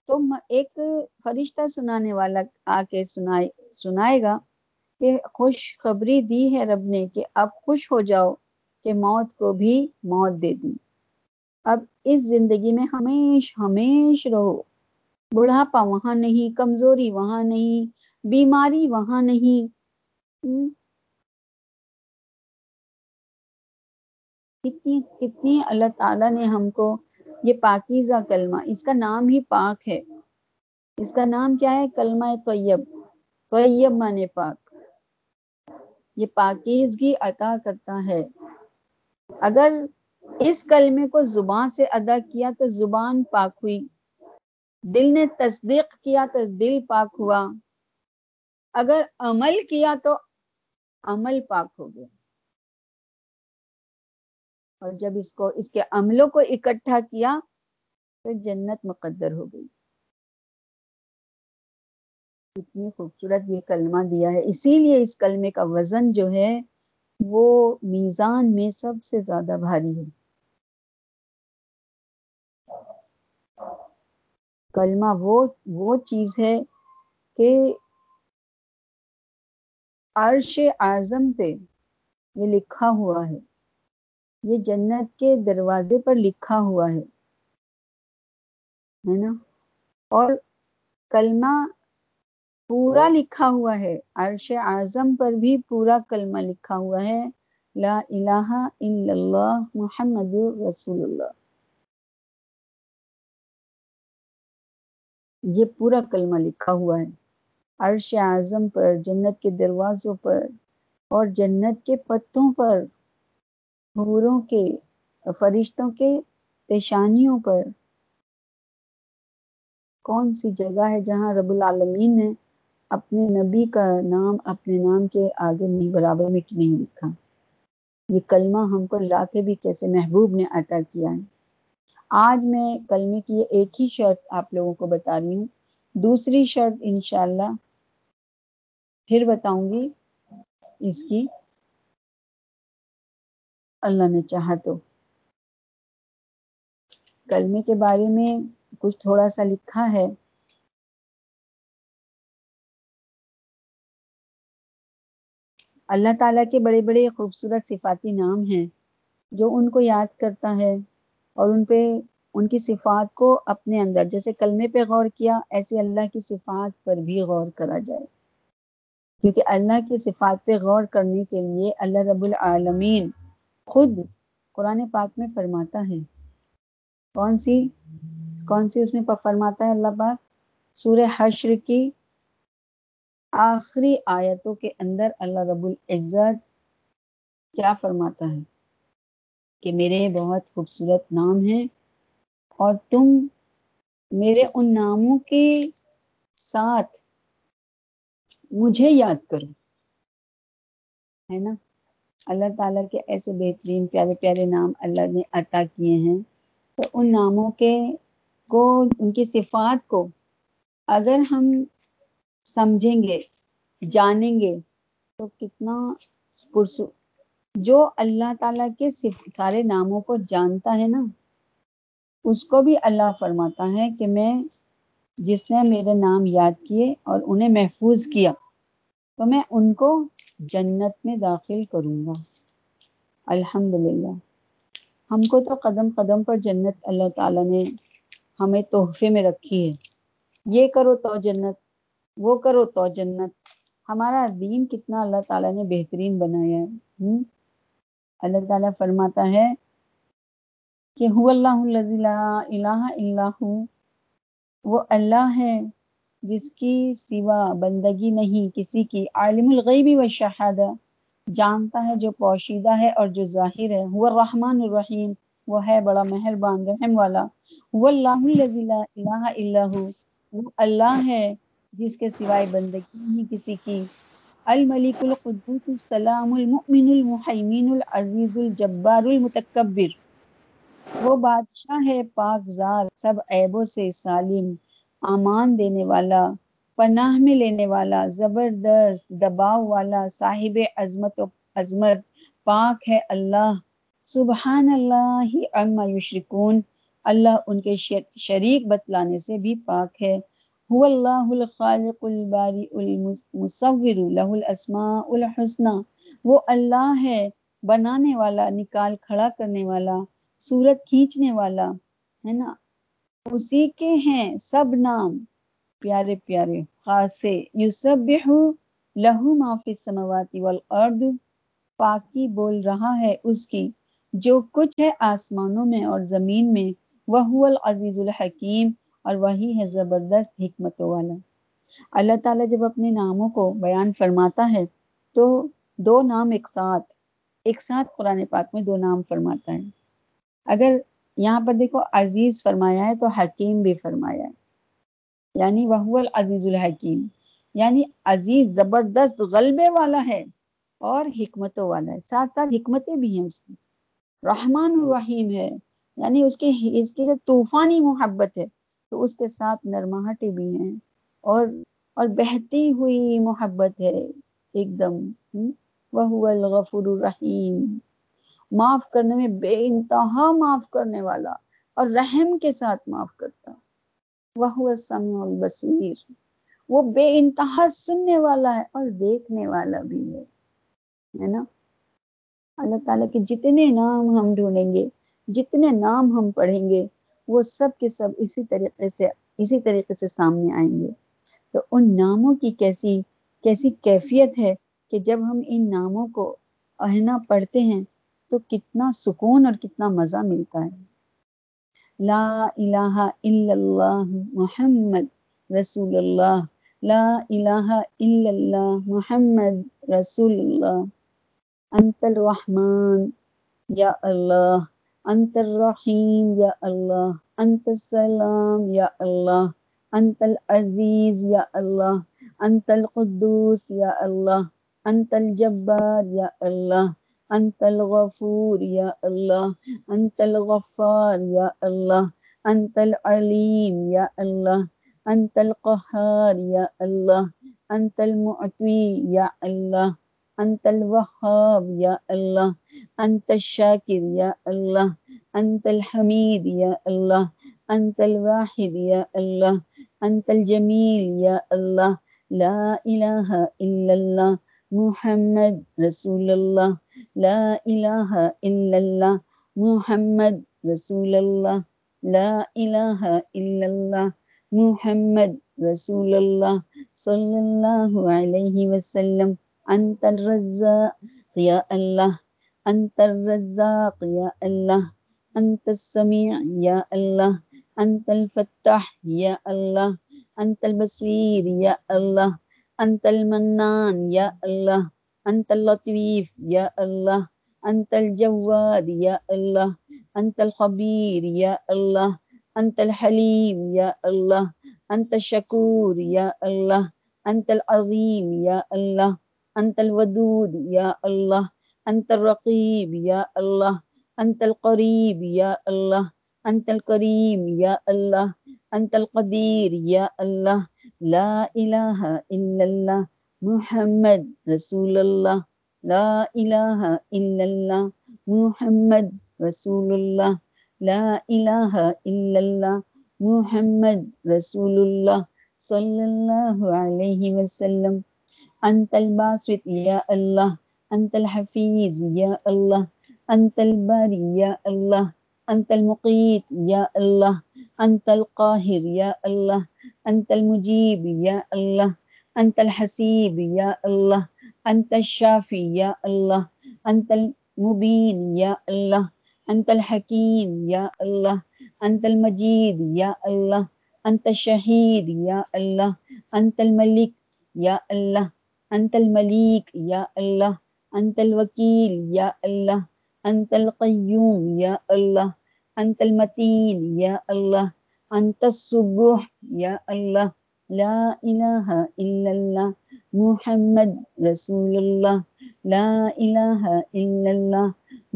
تو ایک فرشتہ سنانے والا آ کے سنائے سنائے گا کہ خوش خبری دی ہے رب نے کہ اب خوش ہو جاؤ۔ کہ موت کو بھی موت دے دی۔ اب اس زندگی میں ہمیش ہمیش رہو۔ بڑھاپا وہاں نہیں، کمزوری وہاں نہیں، بیماری وہاں نہیں۔ کتنی کتنی اللہ تعالیٰ نے ہم کو یہ پاکیزہ کلمہ، اس کا نام ہی پاک ہے۔ اس کا نام کیا ہے؟ کلمہ طیب۔ طیب مانے پاک۔ یہ پاکیزگی عطا کرتا ہے۔ اگر اس کلمے کو زبان سے ادا کیا تو زبان پاک ہوئی۔ دل نے تصدیق کیا تو دل پاک ہوا۔ اگر عمل کیا تو عمل پاک ہو گیا۔ اور جب اس کو، اس کے عملوں کو اکٹھا کیا تو جنت مقدر ہو گئی۔ اتنی خوبصورت یہ کلمہ دیا ہے۔ اسی لیے اس کلمے کا وزن جو ہے وہ میزان میں سب سے زیادہ بھاری ہے۔ کلمہ وہ وہ چیز ہے کہ عرش اعظم پہ یہ لکھا ہوا ہے۔ یہ جنت کے دروازے پر لکھا ہوا ہے۔ نا؟ اور کلمہ پورا لکھا ہوا ہے۔ عرش اعظم پر بھی پورا کلمہ لکھا ہوا ہے۔ لا الہ الا اللہ محمد رسول اللہ۔ یہ پورا کلمہ لکھا ہوا ہے۔ عرش اعظم پر جنت کے دروازوں پر اور جنت کے پتوں پر حوروں کے فرشتوں کے پیشانیوں پر۔ کون سی جگہ ہے جہاں رب العالمین نے اپنے نبی کا نام اپنے نام کے آگے نہیں، برابر میں نہیں لکھا۔ یہ کلمہ ہم کو لا کے بھی کیسے محبوب نے عطا کیا ہے۔ آج میں کلمے کی ایک ہی شرط آپ لوگوں کو بتا رہی ہوں۔ دوسری شرط انشاءاللہ پھر بتاؤں گی۔ اس کی اللہ نے چاہا تو۔ کلمے کے بارے میں کچھ تھوڑا سا لکھا ہے۔ اللہ تعالیٰ کے بڑے بڑے خوبصورت صفاتی نام ہیں جو ان کو یاد کرتا ہے اور ان پہ ان کی صفات کو اپنے اندر، جیسے کلمے پہ غور کیا، ایسے اللہ کی صفات پر بھی غور کرا جائے۔ کیونکہ اللہ کی صفات پہ غور کرنے کے لیے اللہ رب العالمین خود قرآن پاک میں فرماتا ہے۔ کون سی کون سی اس میں فرماتا ہے اللہ پاک؟ سورہ حشر کی آخری آیتوں کے اندر اللہ رب العزت کیا فرماتا ہے کہ میرے بہت خوبصورت نام ہیں اور تم میرے ان ناموں کے ساتھ مجھے یاد کرو، ہے نا؟ اللہ تعالیٰ کے ایسے بہترین پیارے پیارے نام اللہ نے عطا کیے ہیں۔ تو ان ناموں کے کو، ان کی صفات کو اگر ہم سمجھیں گے، جانیں گے۔ تو کتنا پرسو جو اللہ تعالیٰ کے سارے ناموں کو جانتا ہے نا، اس کو بھی اللہ فرماتا ہے کہ میں جس نے میرے نام یاد کیے اور انہیں محفوظ کیا، تو میں ان کو جنت میں داخل کروں گا۔ الحمد للہ ہم کو تو قدم قدم پر جنت اللہ تعالیٰ نے ہمیں تحفے میں رکھی ہے۔ یہ کرو تو جنت۔ وہ کرو تو جنت۔ ہمارا دین کتنا اللہ تعالیٰ نے بہترین بنایا ہے۔ اللہ تعالیٰ فرماتا ہے کہ ہو اللہ الہ اللہ وہ اللہ ہے جس کی سوا بندگی نہیں، کسی کی۔ عالم الغیبی و شہادہ۔ جانتا ہے جو پوشیدہ ہے اور جو ظاہر ہے۔ وہ الرحمن الرحیم۔ وہ ہے بڑا مہربان، رحم والا۔ وہ اللہ الہ اللہ وہ اللہ ہے جس کے سوائے بندگی نہیں کسی کی۔ الملک القدوس السلام المؤمن المحیمین العزیز الجبار المتکبر۔ وہ بادشاہ ہے پاک زار، سب عیبوں سے سالم، امان دینے والا، پناہ میں لینے والا، زبردست دباؤ والا، صاحب عظمت و عظمت، پاک ہے اللہ۔ سبحان اللہ اما یشرکون۔ اللہ ان کے شریک بتلانے سے بھی پاک ہے۔ هو اللہ الخالق الباری المصور، له الاسماء الحسنى. وہ اللہ ہے، بنانے والا، نکال کھڑا کرنے والا، صورت کھینچنے والا، ہے نا؟ اسی کے ہیں سب نام، پیارے پیارے، خاصے، یسبح لہو ما فی السماوات والارض، پاکی بول رہا ہے اس کی، جو کچھ ہے آسمانوں میں اور زمین میں وہ العزیز الحکیم اور وہی ہے زبردست حکمت والا۔ اللہ تعالیٰ جب اپنے ناموں کو بیان فرماتا ہے تو دو نام ایک ساتھ ایک ساتھ قرآن پاک میں دو نام فرماتا ہے۔ اگر یہاں پر دیکھو عزیز فرمایا ہے تو حکیم بھی فرمایا ہے۔ یعنی وہ العزیز الحکیم یعنی عزیز زبردست غلبے والا ہے اور حکمتوں والا ہے۔ ساتھ ساتھ حکمتیں بھی ہیں اس کی۔ رحمان الرحیم ہے یعنی اس کی اس کی جو طوفانی محبت ہے تو اس کے ساتھ نرماہٹیں بھی ہیں اور اور بہتی ہوئی محبت ہے ایک دم وہ الغفور الرحیم۔ معاف کرنے میں بے انتہا معاف کرنے والا اور رحم کے ساتھ معاف کرتا۔ وہ السمیع البصیر۔ وہ بے انتہا سننے والا ہے اور دیکھنے والا بھی ہے ہے نا؟ اللہ تعالیٰ کے جتنے نام ہم ڈھونڈیں گے، جتنے نام ہم پڑھیں گے وہ سب کے سب اسی طریقے سے، اسی طریقے سے سامنے آئیں گے۔ تو ان ناموں کی کیسی کیسی کیفیت ہے کہ جب ہم ان ناموں کو اہنا پڑھتے ہیں تو کتنا سکون اور کتنا مزہ ملتا ہے۔ لا الہ الا اللہ محمد رسول اللہ۔ لا الہ الا اللہ محمد رسول اللہ۔ انت الرحمن یا اللہ۔ انت الرحیم یا اللہ انت السلام یا اللہ انت العزیز یا اللہ انت القدوس یا اللہ انت الجبار یا اللہ انت الغفور یا اللہ انت الغفار یا اللہ انت العلیم یا اللہ انت القہار یا اللہ انت المعطی یا اللہ انت الوهاب یا اللہ انت الشاکر یا اللہ انت الحمید یا اللہ انت الواحد یا اللہ انت الجمیل یا اللہ لا الہ الا اللہ محمد رسول اللہ لا الہ الا اللہ محمد رسول اللہ لا الہ الا اللہ محمد رسول اللہ صلی اللہ علیہ وسلم. انت الرزاق یا اللہ انت الرزاق یا اللہ انت السمیع یا اللہ انت الفتح یا اللہ انت البصیر یا اللہ انت المنان یا اللہ انت اللطیف یا اللہ انت الجواد یا اللہ انت الخبیر یا اللہ انت الحلیم یا اللہ انت الشکور یا اللہ انت العظیم یا اللہ انت الودود یا اللہ انت الرقیب یا اللہ انت القریب یا اللہ انت الکریم یا اللہ انت القدیر یا اللہ لا الہ الا اللہ محمد رسول اللہ لا الہ الا اللہ محمد رسول اللہ لا الہ الا اللہ محمد رسول اللہ صلی اللہ علیہ وسلم. انت الباسط یا اللہ انت الحفیظ یا اللہ انت الباری یا اللہ انت المقیت یا اللہ انت القاہر یا اللہ انت المجیب یا اللہ انت الحسیب یا اللہ انت الشافی یا اللہ انت المبین یا اللہ انت الحکیم یا اللہ انت المجید یا اللہ انت شہید یا اللہ انت الملک یا اللہ انت الملیک یا اللہ انت الوکیل یا اللہ انت القیوم یا اللہ انت المتین یا اللہ انت الصبح یا اللہ لا الہ الا اللہ محمد رسول اللہ لا الہ الا اللہ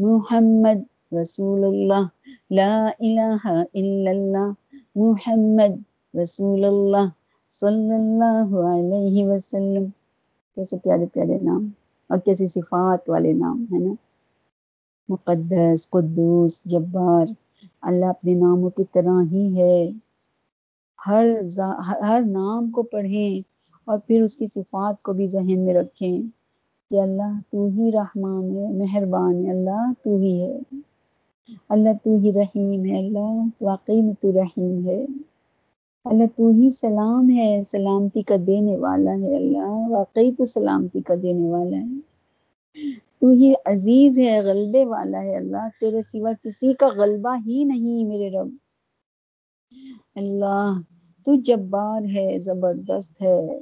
محمد رسول اللہ لا الہ الا اللہ محمد رسول اللہ صلی اللہ علیہ وسلم. کیسے پیارے پیارے نام اور کیسی صفات والے نام، ہے نا؟ مقدس، قدوس، جبار، اللہ اپنے ناموں کی طرح ہی ہے۔ ہر ہر نام کو پڑھیں اور پھر اس کی صفات کو بھی ذہن میں رکھیں کہ اللہ تو ہی رحمان ہے، مہربان ہے، اللہ تو ہی ہے۔ اللہ تو ہی رحیم ہے، اللہ واقعی میں تو رحیم ہے۔ اللہ تو ہی سلام ہے، سلامتی کا دینے والا ہے اللہ، واقعی تو سلامتی کا دینے والا ہے۔ تو ہی عزیز ہے، غلبے والا ہے اللہ، تیرے سوا کسی کا غلبہ ہی نہیں میرے رب۔ اللہ، تو جبار ہے، زبردست ہے،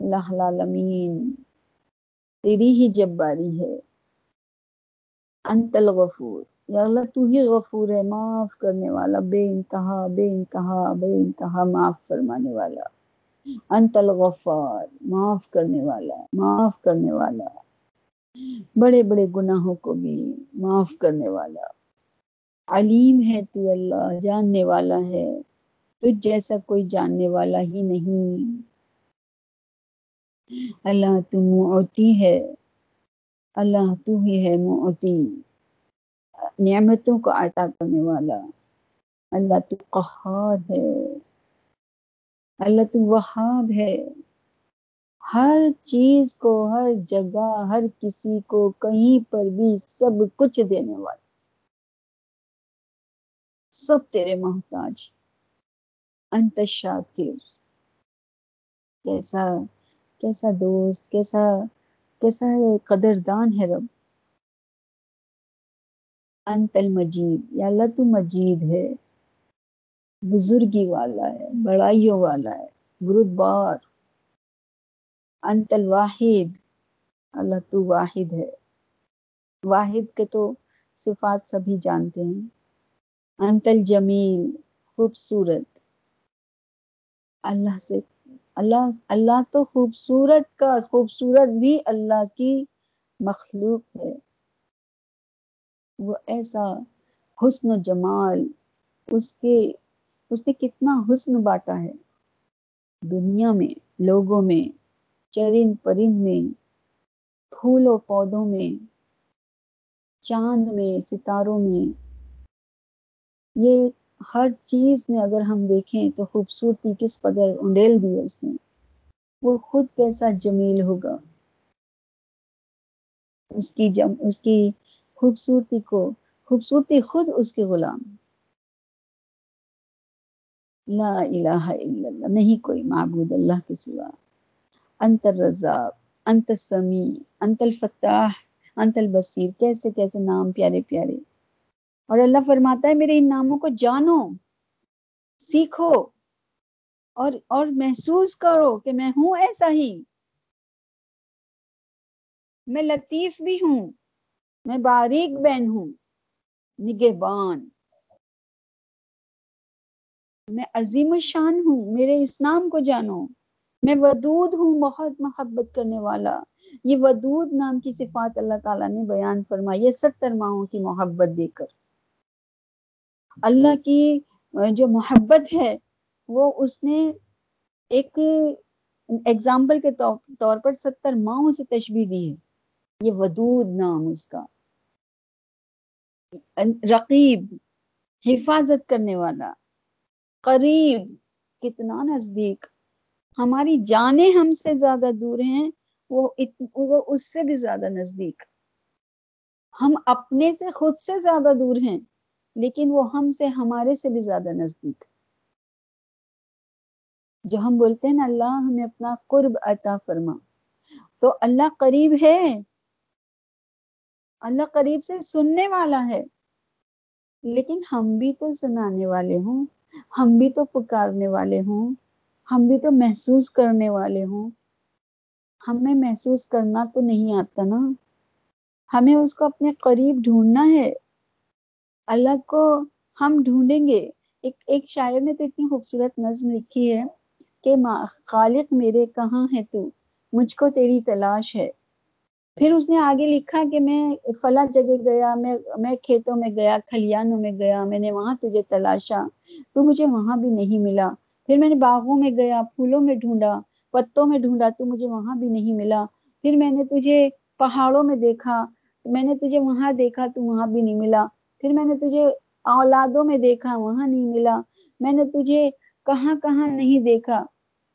اللہ العالمین، تیری ہی جباری ہے۔ انت الغفور۔ یا اللہ تو ہی غفور ہے، معاف کرنے والا، بے انتہا بے انتہا بے انتہا، معاف فرمانے والا۔ انت الغفار، معاف کرنے والا معاف کرنے والا۔ بڑے بڑے گناہوں کو بھی معاف کرنے والا۔ علیم ہے تو اللہ، جاننے والا ہے۔ تجھ جیسا کوئی جاننے والا ہی نہیں۔ اللہ تو معتی ہے۔ اللہ تو ہی ہے معتی نعمتوں کو عطا کرنے والا۔ اللہ تو قہار ہے۔ اللہ تو وہاب ہے۔ ہر چیز کو، ہر جگہ، ہر کسی کو کہیں پر بھی سب کچھ دینے والا۔ سب تیرے محتاج۔ انت شاکر۔ کیسا کیسا دوست، کیسا کیسا قدردان ہے رب۔ انت المجید یا اللہ تو مجید ہے، بزرگی والا ہے، بڑائیوں والا ہے گرد بار انت الواحد اللہ تو واحد ہے۔ واحد کے تو صفات سبھی جانتے ہیں۔ انت الجمیل خوبصورت۔ اللہ سے، اللہ اللہ تو خوبصورت کا، خوبصورت بھی اللہ کی مخلوق ہے۔ وہ ایسا حسن و جمال، اس کے، اس نے کتنا حسن بانٹا ہے۔ دنیا میں، لوگوں میں، چرند پرند میں پھول و پودوں میں، چاند میں، ستاروں میں۔ یہ ہر چیز میں اگر ہم دیکھیں تو خوبصورتی کس قدر انڈیل دی ہے اس نے۔ وہ خود کیسا جمیل ہوگا۔ اس کی جم، اس کی خوبصورتی کو، خوبصورتی خود اس کے غلام۔ لا الہ الا اللہ، نہیں کوئی معبود اللہ کے سوا۔ انت الرزاق، انت السمیع، انت الفتاح، انت البصیر، کیسے کیسے نام پیارے پیارے۔ اور اللہ فرماتا ہے، میرے ان ناموں کو جانو، سیکھو، اور اور محسوس کرو کہ میں ہوں ایسا ہی۔ میں لطیف بھی ہوں۔ میں باریک بین ہوں، نگہبان۔ میں عظیم الشان ہوں، میرے اس نام کو جانو۔ میں ودود ہوں، بہت محبت کرنے والا۔ یہ ودود نام کی صفات اللہ تعالیٰ نے بیان فرمائی ہے، ستر ماہوں کی محبت دے کر۔ اللہ کی جو محبت ہے، وہ اس نے ایک ایگزامپل کے طور پر ستر ماہوں سے تشبیح دی ہے۔ یہ ودود نام اس کا۔ رقیب، حفاظت کرنے والا۔ قریب، کتنا نزدیک۔ ہماری جانیں ہم سے زیادہ دور ہیں، وہ وہ اس سے بھی زیادہ نزدیک۔ ہم اپنے سے خود سے زیادہ دور ہیں، لیکن وہ ہم سے، ہمارے سے بھی زیادہ نزدیک۔ جو ہم بولتے ہیں نا، اللہ ہمیں اپنا قرب عطا فرما۔ تو اللہ قریب ہے اللہ قریب سے سننے والا ہے۔ لیکن ہم بھی تو سنانے والے ہوں، ہم بھی تو پکارنے والے ہوں، ہم بھی تو محسوس کرنے والے ہوں۔ ہمیں محسوس کرنا تو نہیں آتا نا۔ ہمیں اس کو اپنے قریب ڈھونڈنا ہے۔ اللہ کو ہم ڈھونڈیں گے۔ ایک ایک شاعر نے تو اتنی خوبصورت نظم لکھی ہے کہ خالق میرے کہاں ہے تو؟ مجھ کو تیری تلاش ہے۔ پھر اس نے آگے لکھا کہ میں فلاں جگہ گیا، میں میں کھیتوں میں گیا، کھلیانوں میں گیا، میں نے وہاں تجھے تلاشا، تو مجھے وہاں بھی نہیں ملا۔ پھر میں نے باغوں میں گیا، پھولوں میں ڈھونڈا، پتوں میں ڈھونڈا، تو مجھے وہاں بھی نہیں ملا۔ پھر میں نے تجھے پہاڑوں میں دیکھا، میں نے تجھے وہاں دیکھا، تو وہاں بھی نہیں ملا۔ پھر میں نے تجھے اولادوں میں دیکھا، وہاں نہیں ملا۔ میں نے تجھے کہاں کہاں نہیں دیکھا۔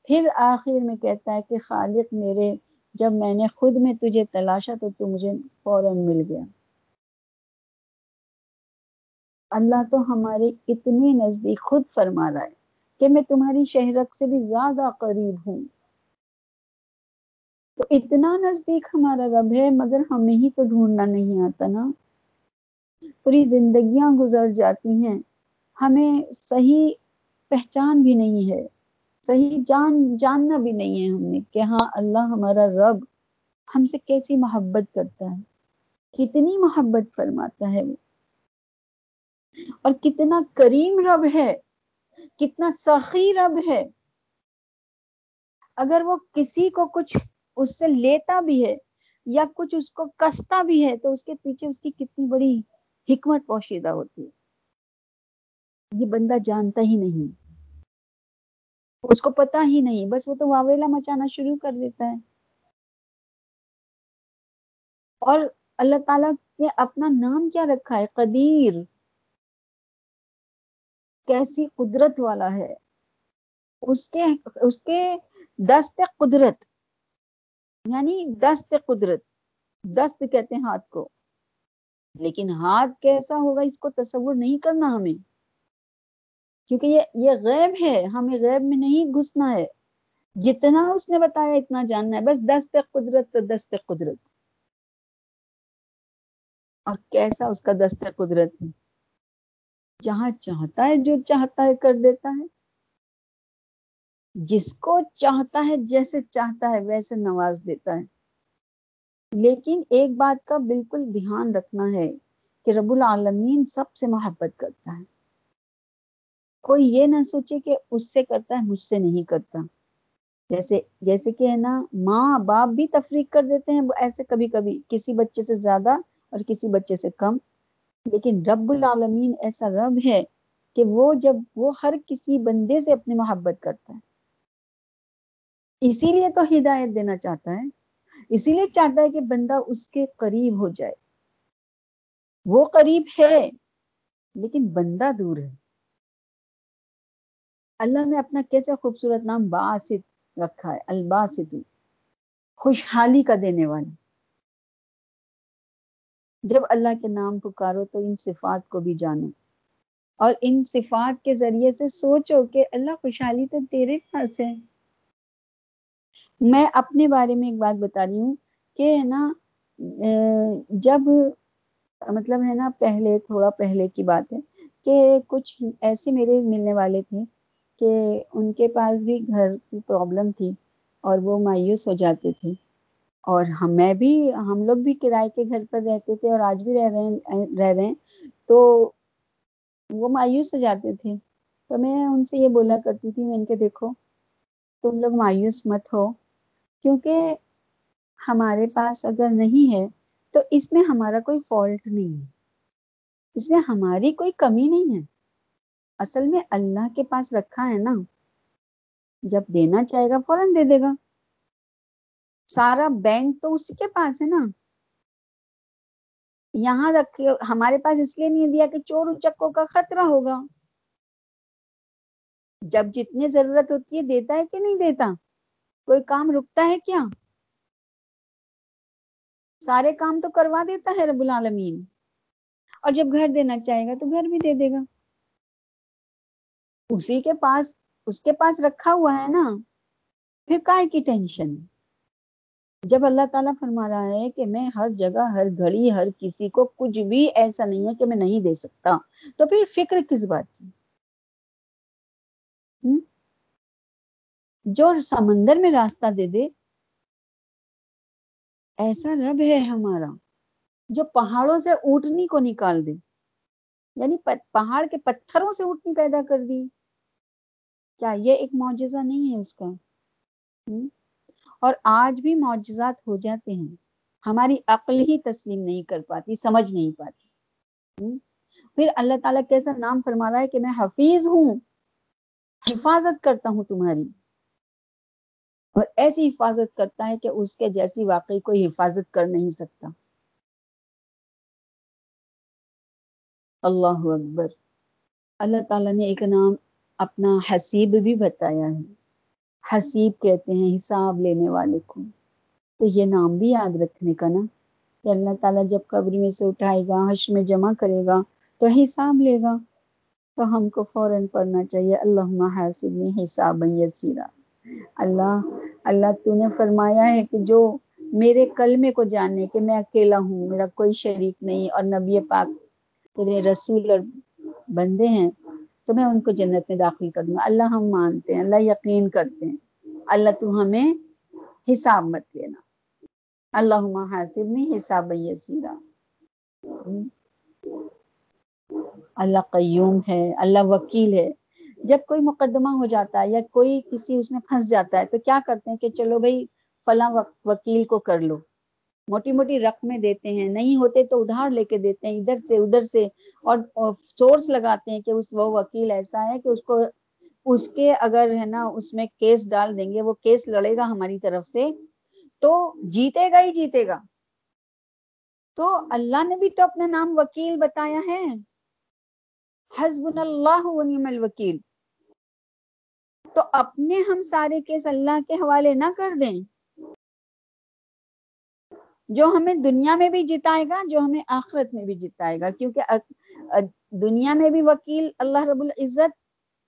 پھر آخر میں کہتا ہے کہ خالق میرے جب میں نے خود میں تجھے تلاشا تو تو مجھے فوراً مل گیا۔ اللہ تو ہمارے اتنے نزدیک خود فرما رہا ہے کہ میں تمہاری شہرک سے بھی زیادہ قریب ہوں۔ تو اتنا نزدیک ہمارا رب ہے، مگر ہمیں ہی تو ڈھونڈنا نہیں آتا نا۔ پوری زندگیاں گزر جاتی ہیں، ہمیں صحیح پہچان بھی نہیں ہے۔ صحیح جان، جاننا بھی نہیں ہے ہم نے کہ ہاں اللہ ہمارا رب ہم سے کیسی محبت کرتا ہے، کتنی محبت فرماتا ہے وہ۔ اور کتنا کریم رب ہے، کتنا سخی رب ہے۔ اگر وہ کسی کو کچھ اس سے لیتا بھی ہے یا کچھ اس کو کستا بھی ہے تو اس کے پیچھے اس کی کتنی بڑی حکمت پوشیدہ ہوتی ہے۔ یہ بندہ جانتا ہی نہیں۔ اس کو پتا ہی نہیں بس وہ تو واویلا مچانا شروع کر دیتا ہے اور اللہ تعالیٰ نے اپنا نام کیا رکھا ہے قدیر کیسی قدرت والا ہے اس کے اس کے دست قدرت یعنی دست قدرت دست کہتے ہیں ہاتھ کو لیکن ہاتھ کیسا ہوگا اس کو تصور نہیں کرنا ہمیں کیونکہ یہ یہ غیب ہے، ہمیں غیب میں نہیں گھسنا ہے۔ جتنا اس نے بتایا، اتنا جاننا ہے۔ بس دست قدرت تو دست قدرت۔ اور کیسا اس کا دست قدرت ہے؟ جہاں چاہتا ہے، جو چاہتا ہے، کر دیتا ہے۔ جس کو چاہتا ہے، جیسے چاہتا ہے، ویسے نواز دیتا ہے۔ لیکن ایک بات کا بالکل دھیان رکھنا ہے کہ رب العالمین سب سے محبت کرتا ہے۔ کوئی یہ نہ سوچے کہ اس سے کرتا ہے مجھ سے نہیں کرتا جیسے جیسے کہ ہے نا ماں باپ بھی تفریق کر دیتے ہیں ایسے کبھی کبھی کسی بچے سے زیادہ اور کسی بچے سے کم لیکن رب العالمین ایسا رب ہے کہ وہ جب وہ ہر کسی بندے سے اپنی محبت کرتا ہے اسی لیے تو ہدایت دینا چاہتا ہے اسی لیے چاہتا ہے کہ بندہ اس کے قریب ہو جائے وہ قریب ہے لیکن بندہ دور ہے اللہ نے اپنا کیسے خوبصورت نام باسط رکھا ہے؟ الباسط خوشحالی کا دینے والا۔ جب اللہ کے نام پکارو تو ان صفات کو بھی جانو۔ اور ان صفات کے ذریعے سے سوچو کہ اللہ خوشحالی تو تیرے پاس ہے۔ میں اپنے بارے میں ایک بات بتا رہی ہوں کہ ہے نا جب مطلب ہے نا، پہلے، تھوڑا پہلے کی بات ہے کہ کچھ ایسے میرے ملنے والے تھے کہ ان کے پاس بھی گھر کی پرابلم تھی اور وہ مایوس ہو جاتے تھے۔ اور ہم میں بھی ہم لوگ بھی کرائے کے گھر پر رہتے تھے اور آج بھی رہ رہے ہیں رہ رہے ہیں۔ تو وہ مایوس ہو جاتے تھے۔ تو میں ان سے یہ بولا کرتی تھی، میں ان کے دیکھو، تم لوگ مایوس مت ہو۔ کیونکہ ہمارے پاس اگر نہیں ہے تو اس میں ہمارا کوئی فالٹ نہیں ہے۔ اس میں ہماری کوئی کمی نہیں ہے۔ اصل میں اللہ کے پاس رکھا ہے نا۔ جب دینا چاہے گا فوراً دے دے گا۔ سارا بینک تو اسی کے پاس ہے نا۔ یہاں رکھے ہمارے پاس اس لیے نہیں دیا کہ چور چکوں کا خطرہ ہوگا۔ جب جتنی ضرورت ہوتی ہے دیتا ہے کہ نہیں دیتا؟ کوئی کام رکتا ہے کیا؟ سارے کام تو کروا دیتا ہے رب العالمین۔ اور جب گھر دینا چاہے گا تو گھر بھی دے دے گا۔ اسی کے پاس، اس کے پاس رکھا ہوا ہے نا، پھر کائے کی ٹینشن؟ جب اللہ تعالیٰ فرما رہا ہے کہ میں ہر جگہ، ہر گھڑی، ہر کسی کو کچھ بھی ایسا نہیں ہے کہ میں نہیں دے سکتا، تو پھر فکر کس بات کی؟ جو سمندر میں راستہ دے دے، ایسا رب ہے ہمارا جو پہاڑوں سے اونٹنی کو نکال دے یعنی پہاڑ کے پتھروں سے اونٹنی پیدا کر دی۔ کیا یہ ایک معجزہ نہیں ہے اس کا؟ اور آج بھی معجزات ہو جاتے ہیں۔ ہماری عقل ہی تسلیم نہیں کر پاتی، سمجھ نہیں پاتی۔ پھر اللہ تعالیٰ کیسا نام فرما رہا ہے کہ میں حفیظ ہوں؟ حفاظت کرتا ہوں تمہاری۔ اور ایسی حفاظت کرتا ہے کہ اس کے جیسی واقعی کوئی حفاظت کر نہیں سکتا۔ اللہ اکبر۔ اللہ تعالیٰ نے ایک نام اپنا حسیب بھی بتایا ہے۔ حسیب کہتے ہیں حساب لینے والے کو۔ تو یہ نام بھی یاد رکھنے کا نا۔ کہ اللہ تعالیٰ جب قبر میں سے اٹھائے گا حش میں جمع کرے گا، تو حساب لے گا۔ تو ہم کو فوراً پڑھنا چاہیے اللہ حاصل حساب یسیرا۔ اللہ اللہ تو نے فرمایا ہے کہ جو میرے کلمے کو جاننے کہ میں اکیلا ہوں، میرا کوئی شریک نہیں اور نبی پاک تیرے رسول اور بندے ہیں تو میں ان کو جنت میں داخل کر دوں گا۔ اللہ ہم مانتے ہیں، اللہ یقین کرتے ہیں۔ اللہ تو ہمیں حساب مت لینا۔ اللہ حاصب نہیں حساب یسیرا۔ اللہ قیوم ہے، اللہ وکیل ہے۔ جب کوئی مقدمہ ہو جاتا ہے یا کوئی کسی اس میں پھنس جاتا ہے تو کیا کرتے ہیں کہ چلو بھائی، فلاں وکیل کو کر لو۔ موٹی موٹی رقمیں دیتے ہیں، نہیں ہوتے تو ادھار لے کے دیتے ہیں، ادھر سے ادھر سے، اور سورس لگاتے ہیں کہ اس وہ وکیل ایسا ہے کہ اس کو، اس کے اگر ہے نا اس میں کیس ڈال دیں گے، وہ کیس لڑے گا ہماری طرف سے، تو جیتے گا ہی جیتے گا۔ تو اللہ نے بھی تو اپنا نام وکیل بتایا ہے۔ حزب اللہ الوکیل۔ تو اپنے ہم سارے کیس اللہ کے حوالے نہ کر دیں۔ جو ہمیں دنیا میں بھی جتائے گا، جو ہمیں آخرت میں بھی جتائے گا۔ کیونکہ دنیا میں بھی وکیل اللہ رب العزت،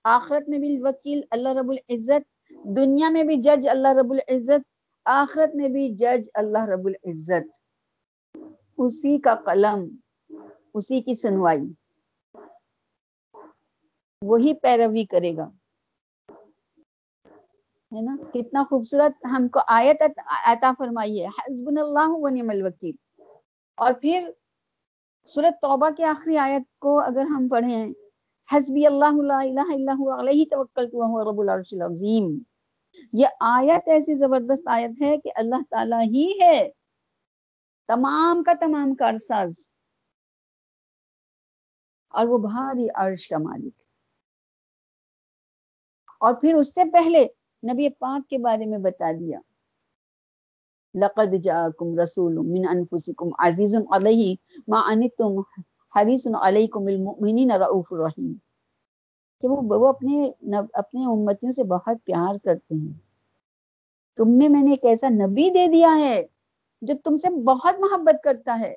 آخرت میں بھی وکیل اللہ رب العزت، دنیا میں بھی جج اللہ رب العزت، آخرت میں بھی جج اللہ رب العزت۔ اسی کا قلم، اسی کی سنوائی۔ وہی پیروی کرے گا۔ ہے نا؟ کتنا خوبصورت ہم کو آیت عطا فرمائی ہے۔ حزب اللہ و نعم الوکیل۔ اور پھر سورت توبہ کی آخری آیت کو اگر ہم پڑھیں حزبی اللہ لا الہ الا هو علیہ توکلت وهو رب العرش العظیم۔ یہ آیت ایسی زبردست آیت ہے کہ اللہ تعالی ہی ہے۔ تمام کا تمام کارساز۔ اور وہ بھاری عرش کا مالک۔ اور پھر اس سے پہلے نبی پاک کے بارے میں بتا دیا۔ لقد جاءکم رسول من انفسکم عزیز علیہ ما انتم حریص علیکم المؤمنین رعوف الرحیم کہ وہ وہ اپنے اپنے امتیوں سے بہت پیار کرتے ہیں۔ تم میں میں نے ایک ایسا نبی دے دیا ہے جو تم سے بہت محبت کرتا ہے۔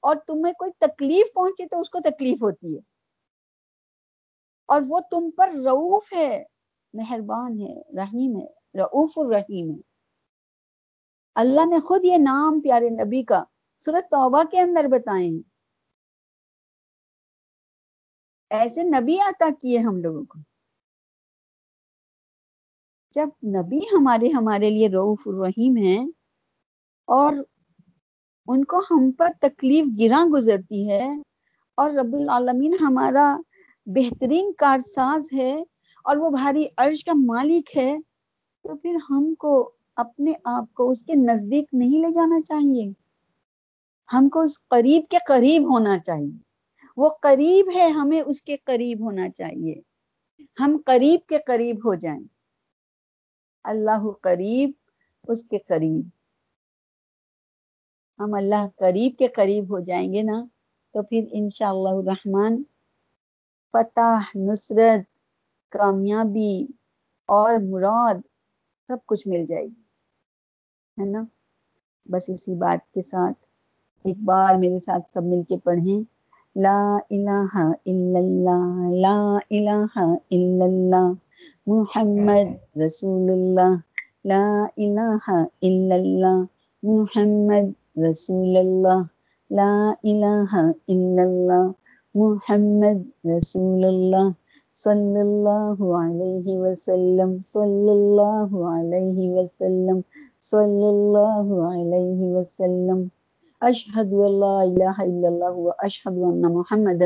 اور تمہیں کوئی تکلیف پہنچے تو اس کو تکلیف ہوتی ہے۔ اور وہ تم پر رعوف ہے۔ مہربان ہے، رحیم ہے رعوف الرحیم ہے۔ اللہ نے خود یہ نام پیارے نبی کا سورت توبہ کے اندر بتائے ایسے نبی عطا کیے ہم لوگوں کو۔ جب نبی ہمارے ہمارے لیے رعوف الرحیم ہیں اور ان کو ہم پر تکلیف گراں گزرتی ہے اور رب العالمین ہمارا بہترین کارساز ہے اور وہ بھاری عرش کا مالک ہے، تو پھر ہم کو اپنے آپ کو اس کے نزدیک نہیں لے جانا چاہیے۔ ہم کو اس قریب کے قریب ہونا چاہیے۔ وہ قریب ہے، ہمیں اس کے قریب ہونا چاہیے۔ ہم قریب کے قریب ہو جائیں۔ اللہ قریب، اس کے قریب۔ ہم اللہ قریب کے قریب ہو جائیں گے نا، تو پھر انشاءاللہ الرحمن، فتح نصرت کامیابی اور مراد سب کچھ مل جائے گی، ہے نا؟ بس اسی بات کے ساتھ ایک بار میرے ساتھ سب مل کے پڑھیں۔ لا الہ الا اللہ، لا الہ الا اللہ، محمد رسول اللہ۔ لا الہ الا اللہ، محمد رسول اللہ۔ لا الہ الا اللہ، محمد رسول اللہ۔ صلی اللہ علیہ وسلم صلی اللہ علیہ وسلم صلی اللہ علیہ وسلم۔ اشہد اللہ الہ الا اللہ و اشہد ان محمد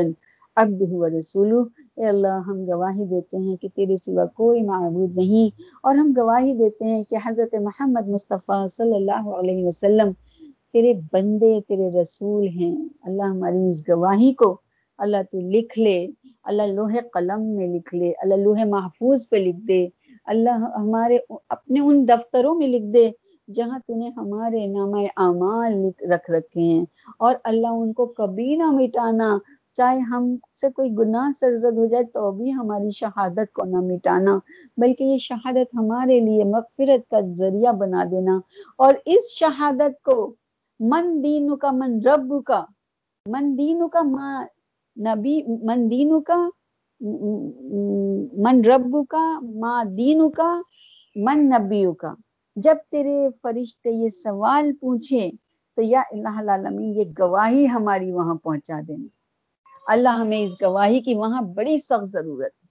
عبدہ و رسولہ۔ اے اللہ، ہم گواہی دیتے ہیں کہ تیرے سوا کوئی معبود نہیں اور ہم گواہی دیتے ہیں کہ حضرت محمد مصطفیٰ صلی اللہ علیہ وسلم تیرے بندے، تیرے رسول ہیں۔ اللہ ہماری اس گواہی کو اللہ تو لکھ لے، اللہ لوہے قلم میں لکھ لے، اللہ لوہے محفوظ پہ لکھ دے، اللہ ہمارے اپنے ان دفتروں میں لکھ دے جہاں تو نے ہمارے نام اعمال رکھ رکھے ہیں۔ اور اللہ ان کو کبھی نہ مٹانا، چاہے ہم سے کوئی گناہ سرزد ہو جائے تو بھی ہماری شہادت کو نہ مٹانا، بلکہ یہ شہادت ہمارے لیے مغفرت کا ذریعہ بنا دینا۔ اور اس شہادت کو من دینو کا من رب کا من دینو کا ماں نبی، من دینو کا، من رب کا ماں دینو کا، من نبیو کا۔ جب تیرے فرشتے یہ سوال پوچھے تو یا اللہ العالمین، یہ گواہی ہماری وہاں پہنچا دینا۔ اللہ ہمیں اس گواہی کی وہاں بڑی سخت ضرورت ہے۔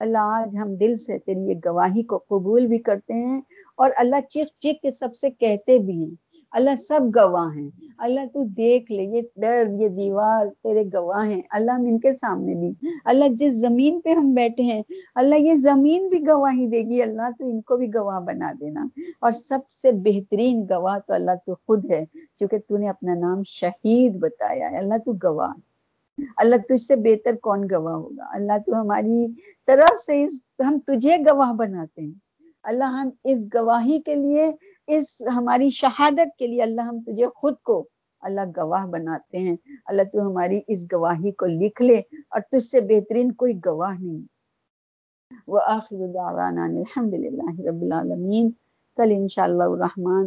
اللہ، آج ہم دل سے تیری یہ گواہی کو قبول بھی کرتے ہیں اور اللہ چیخ چیخ کے سب سے کہتے بھی ہیں۔ اللہ سب گواہ ہیں۔ اللہ تو دیکھ لے، یہ ڈر یہ دیوار تیرے گواہ ہیں۔ اللہ ہم ان کے سامنے بھی۔ اللہ جس زمین پہ ہم بیٹھے ہیں، اللہ یہ زمین بھی گواہی دے گی۔ اللہ تو ان کو بھی گواہ بنا دینا۔ اور سب سے بہترین گواہ تو اللہ تو خود ہے کیونکہ تو نے اپنا نام شہید بتایا ہے۔ اللہ تو گواہ اللہ تجھ سے بہتر کون گواہ ہوگا؟ اللہ تو ہماری طرف سے اس، ہم تجھے گواہ بناتے ہیں۔ اللہ ہم اس گواہی کے لیے اس ہماری شہادت کے لیے اللہ ہم تجھے خود کو اللہ گواہ بناتے ہیں۔ اللہ تو ہماری اس گواہی کو لکھ لے اور تجھ سے بہترین کوئی گواہ نہیں۔ وہ آخر الحمد للہ رب العالمین۔ کل انشاءاللہ الرحمن